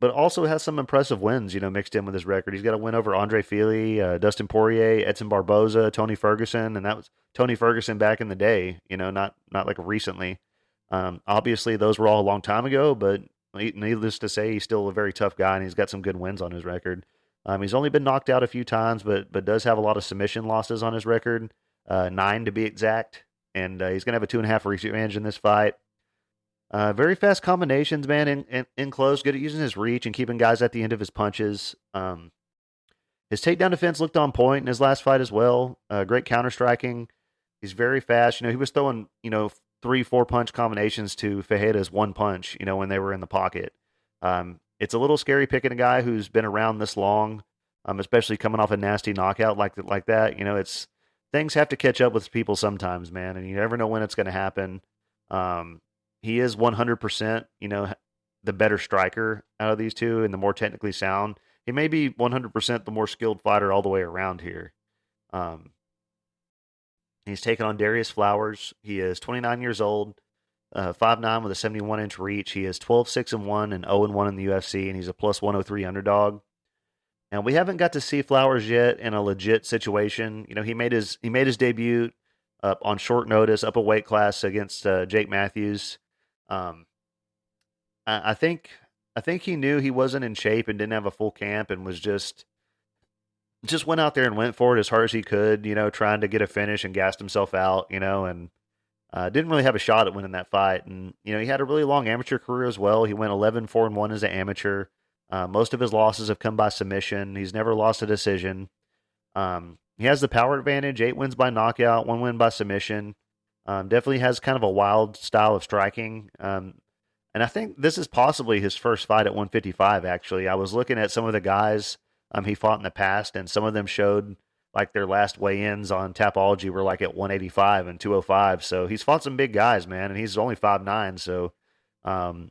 but also has some impressive wins, you know, mixed in with his record. He's got a win over Andre Fili, uh, Dustin Poirier, Edson Barboza, Tony Ferguson, and that was Tony Ferguson back in the day, you know, not not like recently. Um, obviously, those were all a long time ago, but needless to say, he's still a very tough guy, and he's got some good wins on his record. Um, he's only been knocked out a few times, but but does have a lot of submission losses on his record, uh, nine to be exact, and uh, he's gonna have a two and a half reach advantage in this fight. Uh, very fast combinations, man, in, in, in, close. Good at using his reach and keeping guys at the end of his punches. Um, his takedown defense looked on point in his last fight as well. Uh, great counter striking. He's very fast. You know, he was throwing, you know, three, four punch combinations to Ferreira's one punch, you know, when they were in the pocket. Um, it's a little scary picking a guy who's been around this long, um, especially coming off a nasty knockout like like that. You know, it's things have to catch up with people sometimes, man, and you never know when it's going to happen. Um, he is 100%, you know, the better striker out of these two and the more technically sound. He may be 100% the more skilled fighter all the way around here. Um, He's taken on Darius Flowers. He is 29 years old, uh, 5'9 with a 71 inch reach. He is 12 6 and 1 and 0 and 1 in the UFC, and he's a plus 103 underdog. And we haven't got to see Flowers yet in a legit situation. You know, he made his he made his debut up on short notice, up a weight class against uh, Jake Matthews. Um, I, I think I think he knew he wasn't in shape and didn't have a full camp and was just just went out there and went for it as hard as he could, you know, trying to get a finish and gassed himself out, you know, and uh, didn't really have a shot at winning that fight. And, you know, he had a really long amateur career as well. He went 11 4 and 1 as an amateur. Uh, most of his losses have come by submission. He's never lost a decision. Um, he has the power advantage eight wins by knockout, one win by submission. Um, definitely has kind of a wild style of striking. Um, and I think this is possibly his first fight at 155, actually. I was looking at some of the guys um, he fought in the past, and some of them showed like their last weigh-ins on Tapology were like at 185 and 205. So he's fought some big guys, man, and he's only five nine. So, um,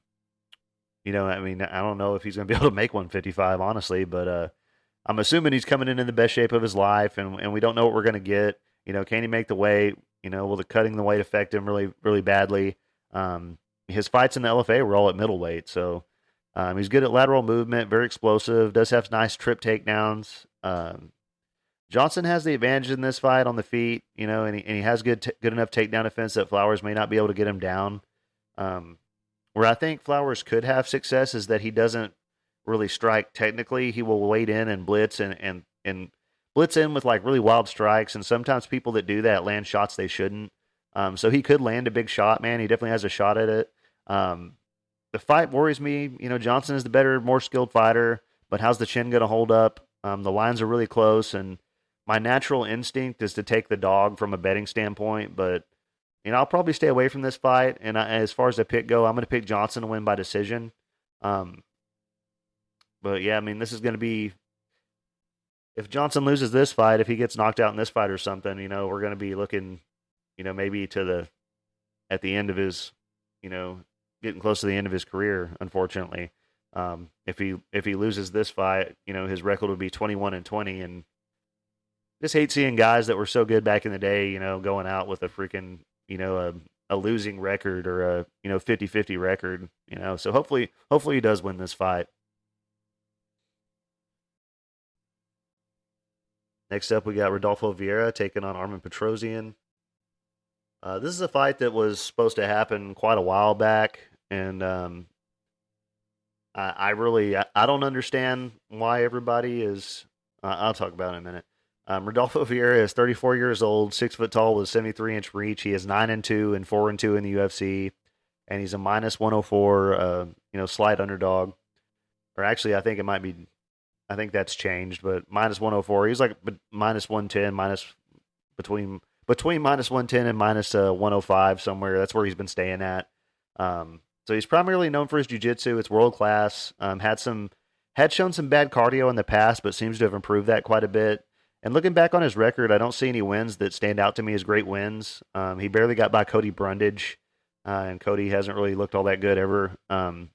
you know, I mean, I don't know if he's going to be able to make 155, honestly, but uh, I'm assuming he's coming in in the best shape of his life, and and we don't know what we're going to get. You know, can he make the weight? You know, will the cutting the weight affect him really really badly? Um, his fights in the LFA were all at middleweight, so um, he's good at lateral movement, very explosive, does have nice trip takedowns. Um, Johnson has the advantage in this fight on the feet, you know, and he, and he has good t- good enough takedown defense that Flowers may not be able to get him down. Um, where I think Flowers could have success is that he doesn't really strike technically. He will wait in and blitz and and and blitz in with like really wild strikes, and sometimes people that do that land shots they shouldn't. Um, so he could land a big shot, man. He definitely has a shot at it. Um, the fight worries me. You know, Johnson is the better, more skilled fighter, but how's the chin going to hold up? Um, the lines are really close, and my natural instinct is to take the dog from a betting standpoint, but you know, I'll probably stay away from this fight. And I, as far as the pick go, I'm going to pick Johnson to win by decision. Um, but yeah, I mean, this is going to be if Johnson loses this fight, if he gets knocked out in this fight or something, you know, we're going to be looking, you know, maybe to the at the end of his, you know, getting close to the end of his career. Unfortunately, um, if he if he loses this fight, you know his record would be twenty one and twenty, and just hate seeing guys that were so good back in the day, you know, going out with a freaking you know a a losing record or a you know 50-50 record, you know. So hopefully hopefully he does win this fight. Next up, we got Rodolfo Vieira taking on Armen Petrosyan. Uh, this is a fight that was supposed to happen quite a while back and um, I, I, really I, I, don't understand why everybody is. Uh, I'll talk about it in a minute. Um, Rodolfo Vieira is 34 years old, six foot tall with 73 inch reach. He is nine and two and four and two in the UFC, and he's a minus 104. Uh, you know, slight underdog, or actually, I think it might be. I think that's changed, but minus 104. He's like minus 110, minus between between minus 110 and minus, uh, 105 somewhere. That's where he's been staying at. Um, so he's primarily known for his jiu-jitsu. It's world class. Um, had some had shown some bad cardio in the past, but seems to have improved that quite a bit. And looking back on his record, I don't see any wins that stand out to me as great wins. Um, he barely got by Cody Brundage, uh, and Cody hasn't really looked all that good ever. Um,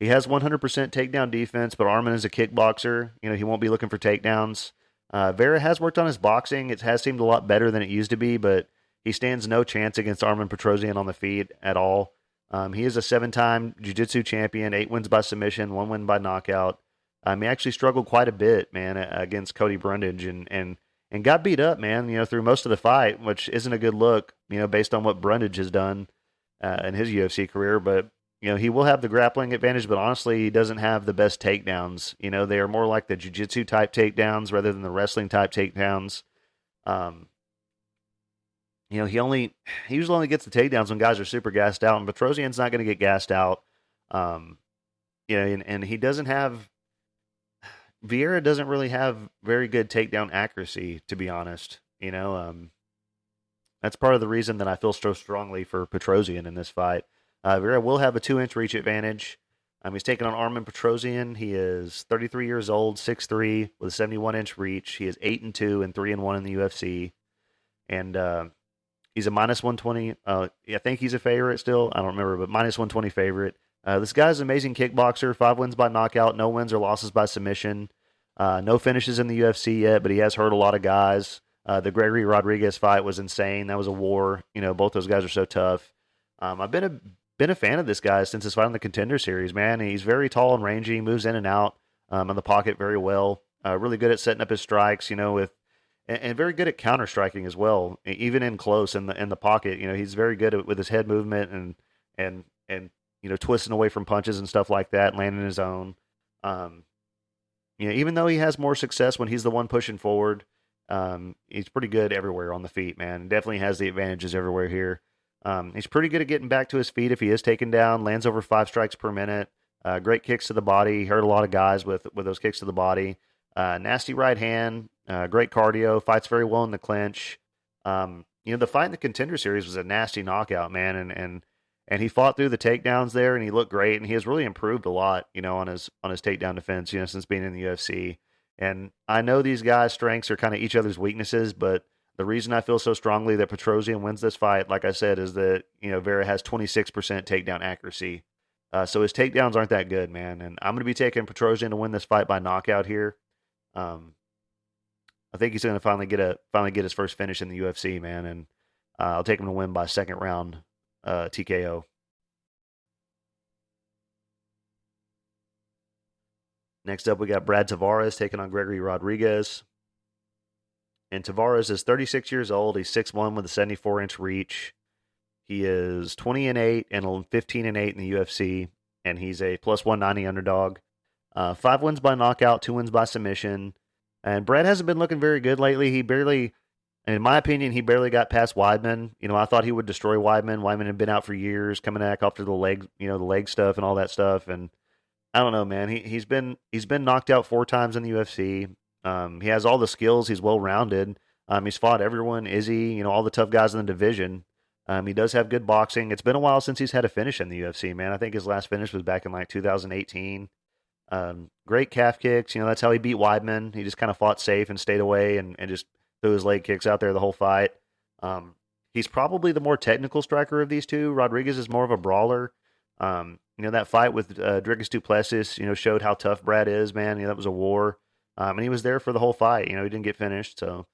he has 100% takedown defense, but Armen is a kickboxer. You know, he won't be looking for takedowns. Uh, Vieira has worked on his boxing. It has seemed a lot better than it used to be, but he stands no chance against Armen Petrosyan on the feet at all. Um, he is a seven-time jiu-jitsu champion, eight wins by submission, one win by knockout. Um, he actually struggled quite a bit, man, against Cody Brundage, and and and got beat up, man. You know, through most of the fight, which isn't a good look, you know, based on what Brundage has done uh, in his UFC career. But you know, he will have the grappling advantage, but honestly, he doesn't have the best takedowns. You know, they are more like the jiu-jitsu type takedowns rather than the wrestling type takedowns. Um, you know, he only he usually only gets the takedowns when guys are super gassed out, and Petrosyan's not going to get gassed out. Um, you know, and, and he doesn't have Vieira doesn't really have very good takedown accuracy, to be honest. You know, um, that's part of the reason that I feel so strongly for Petrosyan in this fight. Uh, Vieira will have a two inch reach advantage. Um, he's taking on Armen Petrosyan. He is 33 years old, 6'3", with a 71 inch reach. He is 8 and 2 and 3 and 1 in the UFC. And uh, He's a minus 120. Uh, I think he's a favorite still. I don't remember, but minus 120 favorite. Uh, this guy's an amazing kickboxer. Five wins by knockout, no wins or losses by submission. Uh, no finishes in the UFC yet, but he has hurt a lot of guys. Uh, the Gregory Rodriguez fight was insane. That was a war. You know, both those guys are so tough. Um, I've been a been a fan of this guy since his fight on the Contender Series. Man, he's very tall and rangy, moves in and out um, in the pocket very well. Uh, really good at setting up his strikes. You know, with and, and, very good at counter striking as well, even in close in the in the pocket. You know, he's very good at, with his head movement and and and you know twisting away from punches and stuff like that, landing his own. Um, you know, even though he has more success when he's the one pushing forward, um, he's pretty good everywhere on the feet. Man, definitely has the advantages everywhere here. Um, he's pretty good at getting back to his feet if he is taken down. Lands over five strikes per minute. Uh, great kicks to the body. Hurt a lot of guys with with those kicks to the body. Uh, nasty right hand. Uh, great cardio. Fights very well in the clinch. Um, you know, the fight in the contender series was a nasty knockout, man, and and and he fought through the takedowns there, and he looked great, and he has really improved a lot, you know, on his on his takedown defense, you know, since being in the UFC. And I know these guys' strengths are kind of each other's weaknesses, but the reason I feel so strongly that Petrosyan wins this fight, like I said, is that you know Vieira has 26% takedown accuracy, uh, so his takedowns aren't that good, man. And I'm going to be taking Petrosyan to win this fight by knockout here. Um, I think he's going to finally get a finally get his first finish in the UFC, man. And uh, I'll take him to win by second round uh, TKO. Next up, we got Brad Tavares taking on Gregory Rodriguez. And Tavares is 36 years old. He's 6'1 with a 74 inch reach. He is 20 and 8 and 15 and 8 in the UFC. And he's a plus 190 underdog. Uh, five wins by knockout, two wins by submission. And Brad hasn't been looking very good lately. He barely, in my opinion, he barely got past Weidman. You know, I thought he would destroy Weidman. Weidman had been out for years, coming back after the leg, you know, the leg stuff and all that stuff. And I don't know, man. He he's been he's been knocked out four times in the UFC. Um, he has all the skills. He's well rounded. Um, he's fought everyone, Izzy, you know, all the tough guys in the division. Um, he does have good boxing. It's been a while since he's had a finish in the UFC, man. I think his last finish was back in like 2018. Um, great calf kicks. You know, that's how he beat Weidman. He just kind of fought safe and stayed away and, and just threw his leg kicks out there the whole fight. Um, he's probably the more technical striker of these two. Rodriguez is more of a brawler. Um, you know, that fight with uh, Dricus Du Plessis, you know, showed how tough Brad is, man. You know, that was a war. Um, and he was there for the whole fight. You know, he didn't get finished. So,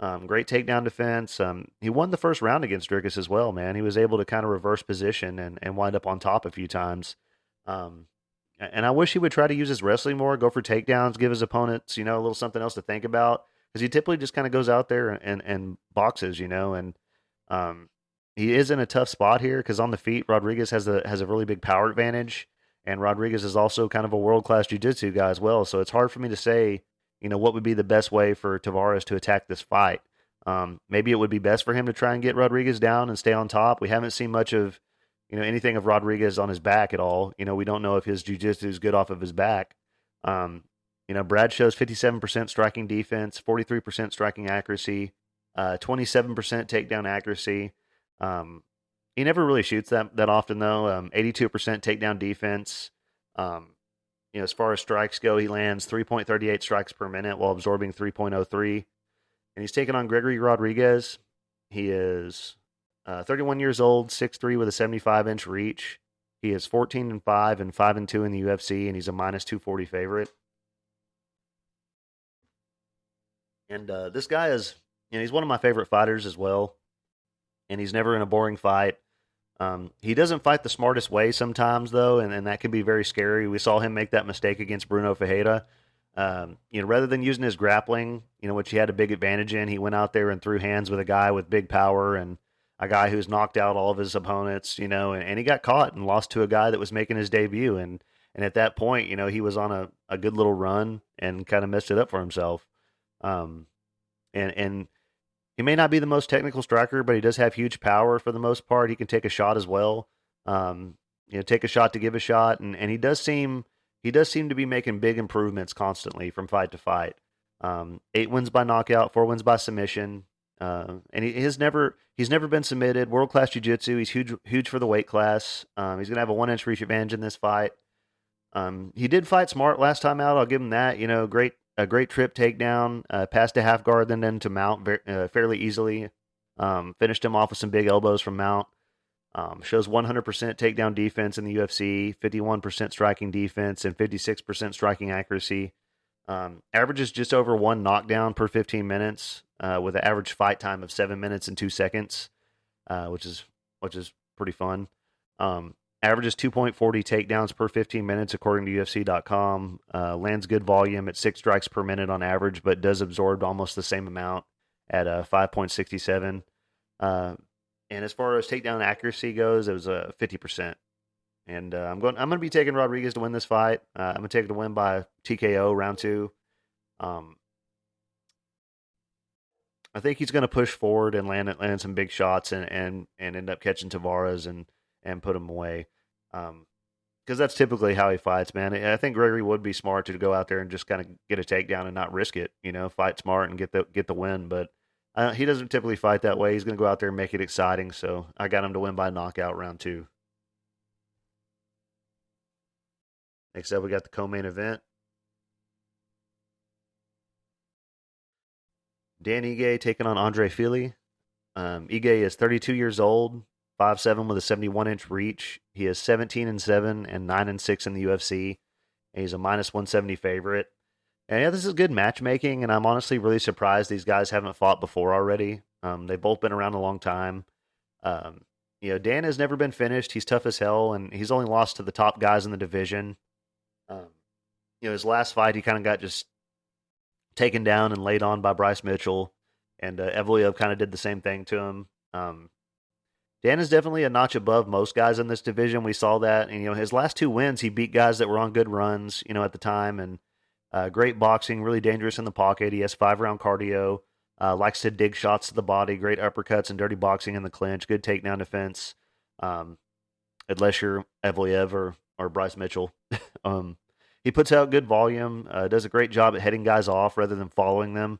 um, great takedown defense. Um, he won the first round against Dricus as well, man. He was able to kind of reverse position and, and wind up on top a few times. Um, and I wish he would try to use his wrestling more, go for takedowns, give his opponents, you know, a little something else to think about. Because he typically just kind of goes out there and, and, boxes, you know, and um, he is in a tough spot here because on the feet, Rodriguez has a has a really big power advantage, and Rodriguez is also kind of a world class jiu-jitsu guy as well. So it's hard for me to say, you know, what would be the best way for Tavares to attack this fight. Um, maybe it would be best for him to try and get Rodriguez down and stay on top. We haven't seen much of, you know, anything of Rodriguez on his back at all. You know, we don't know if his jiu-jitsu is good off of his back. Um, you know, Brad shows 57% striking defense, 43% striking accuracy, uh, 27% takedown accuracy. Um, he never really shoots that that often though. Um, 82% takedown defense. Um, you know, as far as strikes go, he lands 3.38 strikes per minute while absorbing 3.03. And he's taken on Gregory Rodriguez. He is uh, 31 years old, 6'3 with a 75 inch reach. He is 14 and 5 and 5 and 2 in the UFC, and he's a minus 240 favorite. And uh, this guy is, you know, he's one of my favorite fighters as well and he's never in a boring fight. Um, he doesn't fight the smartest way sometimes, though, and, and that can be very scary. We saw him make that mistake against Brunno Ferreira. Um, you know, rather than using his grappling, you know, which he had a big advantage in, he went out there and threw hands with a guy with big power and a guy who's knocked out all of his opponents, you know, and, and he got caught and lost to a guy that was making his debut. And, and at that point, you know, he was on a, a good little run and kind of messed it up for himself. Um, and, and, he may not be the most technical striker, but he does have huge power for the most part. He can take a shot as well. Um, you know, take a shot to give a shot, and, and he does seem he does seem to be making big improvements constantly from fight to fight. Um, eight wins by knockout, four wins by submission, uh, and he has never he's never been submitted. World class jiu jitsu. He's huge huge for the weight class. Um, he's gonna have a one inch reach advantage in this fight. Um, he did fight smart last time out. I'll give him that. You know, great a great trip takedown, uh, passed to half guard, then then to mount very, uh, fairly easily. Um, finished him off with some big elbows from mount. Um, shows 100% takedown defense in the UFC, 51% striking defense, and 56% striking accuracy. Um, averages just over one knockdown per 15 minutes. uh, with an average fight time of seven minutes and two seconds, uh, which is which is pretty fun. Um, averages 2.40 takedowns per 15 minutes according to UFC.com. Uh, lands good volume at six strikes per minute on average, but does absorb almost the same amount at uh, 5.67. Uh, and as far as takedown accuracy goes, it was a uh, 50%. And uh, I'm going. I'm going to be taking Rodriguez to win this fight. Uh, I'm going to take it to win by TKO round two. Um, I think he's going to push forward and land land some big shots and and and end up catching Tavares and and put him away. Um, because that's typically how he fights, man. I think Gregory would be smart to go out there and just kind of get a takedown and not risk it. You know, fight smart and get the get the win. But uh, he doesn't typically fight that way. He's going to go out there and make it exciting. So I got him to win by knockout round two. Next up, we got the co-main event. Dan Ige taking on Andre Fili. Um, Ige is 32 years old, 5'7 with a 71 inch reach. He is 17 and 7 and 9 and 6 in the UFC. And he's a minus 170 favorite. And yeah, this is good matchmaking, and I'm honestly really surprised these guys haven't fought before already. Um, they've both been around a long time. Um, you know, Dan has never been finished. He's tough as hell, and he's only lost to the top guys in the division. Um, you know, his last fight, he kind of got just taken down and laid on by Bryce Mitchell, and uh, Evloev kind of did the same thing to him. Um, Dan is definitely a notch above most guys in this division. We saw that, and you know, his last two wins, he beat guys that were on good runs, you know, at the time, and uh, great boxing, really dangerous in the pocket. He has five round cardio. Uh, likes to dig shots to the body. Great uppercuts and dirty boxing in the clinch. Good takedown defense. Um, unless you're Evloev or or Bryce Mitchell. um, he puts out good volume. Uh, does a great job at heading guys off rather than following them.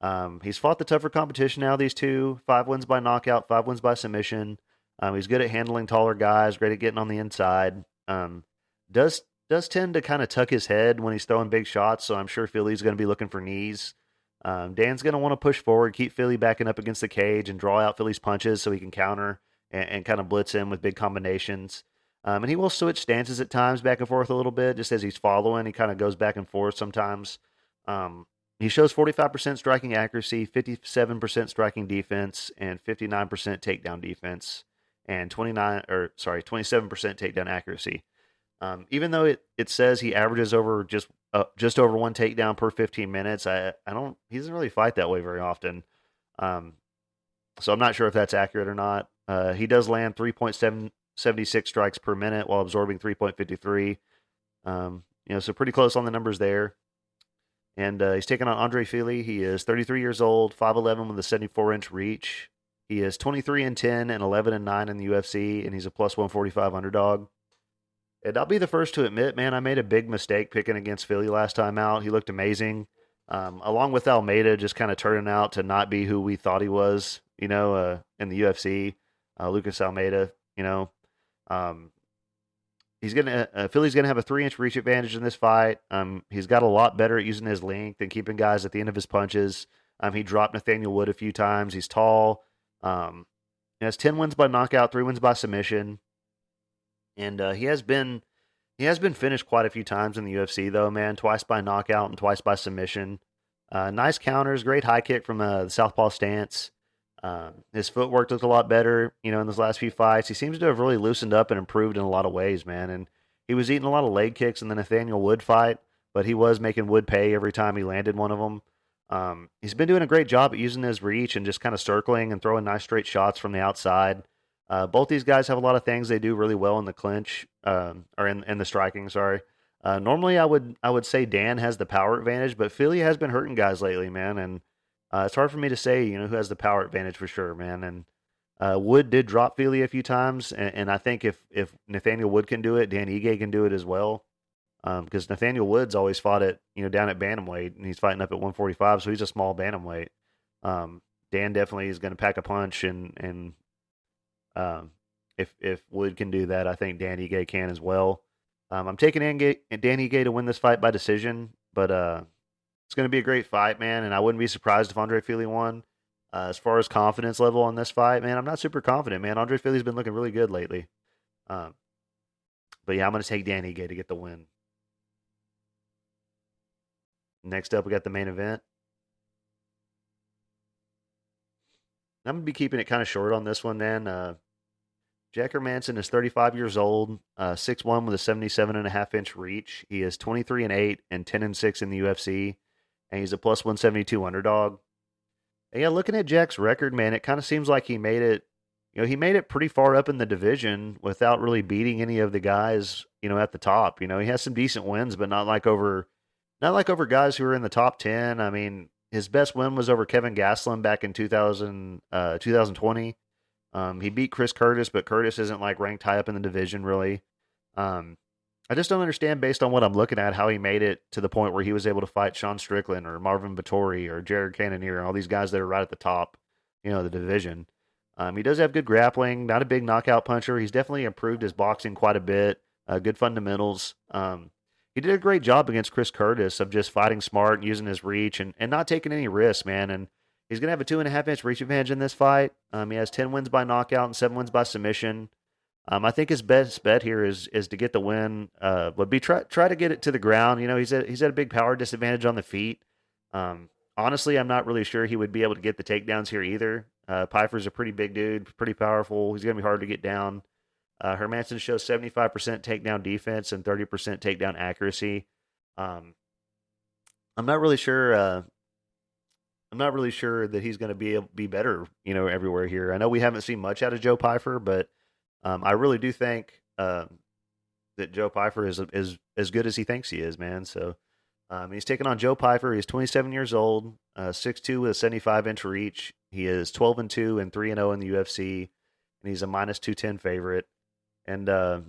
Um, he's fought the tougher competition now. These two five wins by knockout, five wins by submission. Um, he's good at handling taller guys. Great at getting on the inside. Um, does does tend to kind of tuck his head when he's throwing big shots, so I'm sure Fili's going to be looking for knees. Um, Dan's going to want to push forward, keep Philly backing up against the cage, and draw out Fili's punches so he can counter and, and kind of blitz him with big combinations. Um, and he will switch stances at times back and forth a little bit, just as he's following. He kind of goes back and forth sometimes. Um, he shows 45% striking accuracy, 57% striking defense, and 59% takedown defense, and 29 or sorry, 27% takedown accuracy. Um, even though it, it says he averages over just uh, just over one takedown per 15 minutes, I I don't he doesn't really fight that way very often. Um, so I'm not sure if that's accurate or not. Uh, he does land 3.76 strikes per minute while absorbing 3.53. Um, you know, so pretty close on the numbers there. And uh, he's taking on Andre Fili. He is 33 years old, 5'11 with a 74 inch reach. He is 23 and 10 and 11 and 9 in the UFC, and he's a plus 145 underdog. And I'll be the first to admit, man, I made a big mistake picking against Fili last time out. He looked amazing. Um, along with Almeida just kind of turning out to not be who we thought he was, you know, uh, in the UFC. Uh, Lucas Almeida, you know, um, he's gonna uh, Fili's gonna have a three inch reach advantage in this fight. Um, he's got a lot better at using his length and keeping guys at the end of his punches. Um, he dropped Nathaniel Wood a few times. He's tall. Um, he has ten wins by knockout, three wins by submission and uh, he has been he has been finished quite a few times in the UFC though, man. Twice by knockout and twice by submission. Uh, nice counters, great high kick from uh, the southpaw stance. Uh, his footwork looked a lot better, you know, in those last few fights. He seems to have really loosened up and improved in a lot of ways, man. And he was eating a lot of leg kicks in the Nathaniel Wood fight, but he was making Wood pay every time he landed one of them. Um, he's been doing a great job at using his reach and just kind of circling and throwing nice straight shots from the outside. Uh, both these guys have a lot of things they do really well in the clinch, um, or in, in the striking. Sorry. Uh, normally, I would I would say Dan has the power advantage, but Fili has been hurting guys lately, man, and uh, it's hard for me to say, you know, who has the power advantage for sure, man. And uh, Wood did drop Fili a few times, and, and, I think if if Nathaniel Wood can do it, Dan Ige can do it as well. Because um, Nathaniel Woods always fought it, you know, down at bantamweight, and he's fighting up at 145, so he's a small bantamweight. Um, Dan definitely is going to pack a punch and and um, if if Wood can do that, I think Dan Ige can as well. Um, I'm taking Dan Ige to win this fight by decision, but uh, it's going to be a great fight, man. And I wouldn't be surprised if Andre Fili won. Uh, as far as confidence level on this fight, man, I'm not super confident, man. Andre Fili's been looking really good lately. Um, but yeah, I'm going to take Dan Ige to get the win. Next up, we got the main event. I'm gonna be keeping it kind of short on this one, man. Uh, Jack Hermansson is 35 years old, uh, 6'1 with a 77 and a half inch reach. He is 23 and 8 and 10 and 6 in the UFC, and he's a plus 172 underdog. And yeah, looking at Jack's record, man, it kind of seems like he made it. You know, he made it pretty far up in the division without really beating any of the guys. You know, at the top. You know, he has some decent wins, but not like over, not like over guys who are in the top 10. I mean, his best win was over Kevin Gastelum back in 2000, uh, 2020. Um, he beat Chris Curtis, but Curtis isn't like ranked high up in the division really. Um, I just don't understand based on what I'm looking at how he made it to the point where he was able to fight Sean Strickland or Marvin Vettori or Jared Cannonier and all these guys that are right at the top, you know, the division. Um, he does have good grappling, not a big knockout puncher. He's definitely improved his boxing quite a bit. Uh, good fundamentals. Um, he did a great job against Chris Curtis of just fighting smart and using his reach and, and not taking any risks, man. And He's going to have a two and a half inch reach advantage in this fight. Um, he has 10 wins by knockout and seven wins by submission. Um, I think his best bet here is is to get the win. Uh, would be try try to get it to the ground. You know, he's at he's at a big power disadvantage on the feet. Um, honestly, I'm not really sure he would be able to get the takedowns here either. Uh, Pyfer's a pretty big dude, pretty powerful. He's going to be hard to get down. Uh, Hermansson shows 75% takedown defense and 30% takedown accuracy. Um, I'm not really sure uh, I'm not really sure that he's going to be be better, you know, everywhere here. I know we haven't seen much out of Joe Pyfer, but um, I really do think uh, that Joe Pyfer is is as good as he thinks he is, man. So um, he's taking on Joe Pyfer. He's 27 years old, uh, 6'2 with a 75 inch reach. He is 12 and 2 and 3 and 0 in the UFC, and he's a minus 210 favorite. And uh,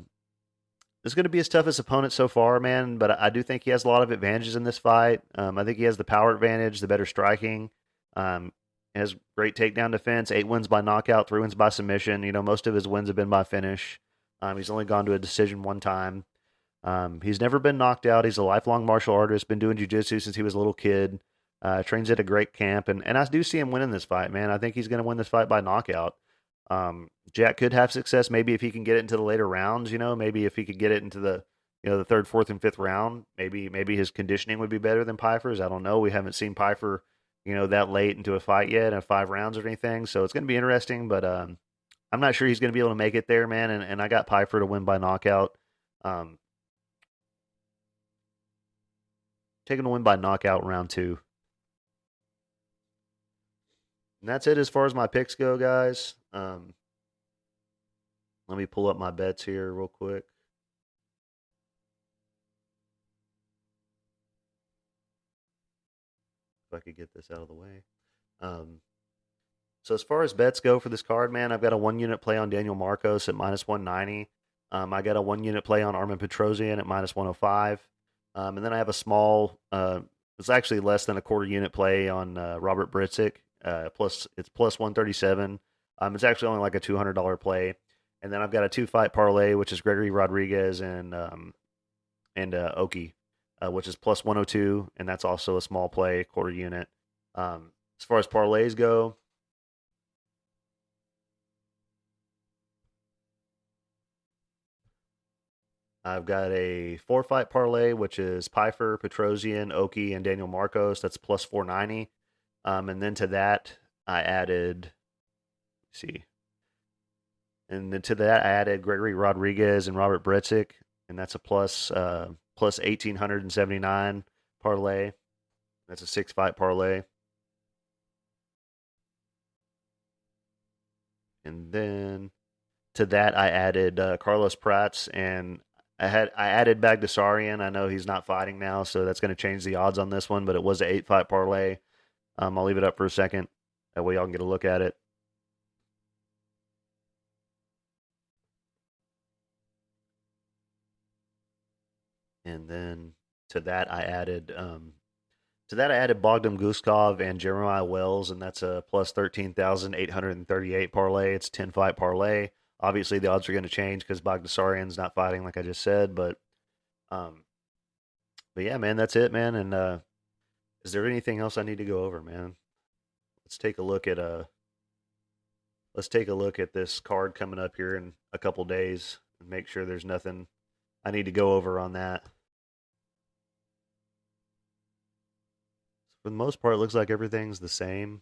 this is going to be his toughest opponent so far, man. But I do think he has a lot of advantages in this fight. Um, I think he has the power advantage, the better striking. Um, has great takedown defense. Eight wins by knockout, three wins by submission. You know, most of his wins have been by finish. Um, he's only gone to a decision one time. Um, he's never been knocked out. He's a lifelong martial artist. Been doing jujitsu since he was a little kid. Uh, trains at a great camp, and and I do see him winning this fight, man. I think he's going to win this fight by knockout. Um, Jack could have success maybe if he can get it into the later rounds. You know, maybe if he could get it into the you know the third, fourth, and fifth round, maybe maybe his conditioning would be better than Pyfer's. I don't know. We haven't seen Pyfer you know that late into a fight yet, in five rounds or anything. So it's going to be interesting, but um, I'm not sure he's going to be able to make it there, man. And, and I got Pyfer to win by knockout. Um, taking a win by knockout round two. And that's it as far as my picks go, guys. Um, let me pull up my bets here real quick. If I could get this out of the way. Um, so as far as bets go for this card, man, I've got a one unit play on Daniel Marcos at minus 190. Um, I got a one unit play on Armen Petrosyan at minus 105. Um, and then I have a small, uh, it's actually less than a quarter unit play on uh, Robert Bryczek. Uh, plus, it's plus 137. Um, it's actually only like a $200 play. And then I've got a two fight parlay, which is Gregory Rodriguez and um, and uh, Oki, uh, which is plus 102, and that's also a small play, quarter unit. Um, as far as parlays go, I've got a four fight parlay, which is Pyfer, Petrosyan, Oki, and Daniel Marcos. That's plus 490. Um, and then to that, I added, see, and then to that, I added Gregory Rodriguez and Robert Bryczek, and that's a plus, uh, plus 1879 parlay. That's a six fight parlay. And then to that, I added uh, Carlos Prates and I had I added Baghdasaryan. I know he's not fighting now, so that's going to change the odds on this one. But it was an eight fight parlay. Um, I'll leave it up for a second. That way y'all can get a look at it. And then to that I added um, to that I added Bogdan Guskov and Jeremiah Wells, and that's a plus thirteen thousand eight hundred and thirty eight parlay. It's ten fight parlay. Obviously, the odds are going to change because Baghdasaryan's not fighting, like I just said. But, um, but yeah, man, that's it, man. And uh, is there anything else I need to go over, man? Let's take a look at uh, let's take a look at this card coming up here in a couple days and make sure there's nothing I need to go over on that. For the most part, it looks like everything's the same.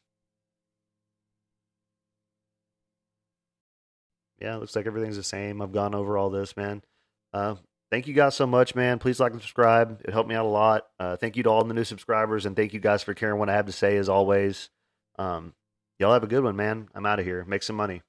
yeah, looks like everything's the same. I've gone over all this, man. Uh, thank you guys so much, man. Please like and subscribe. It helped me out a lot. Uh, thank you to all the new subscribers, and thank you guys for caring what I have to say as always. Um, y'all have a good one, man. I'm out of here. Make some money.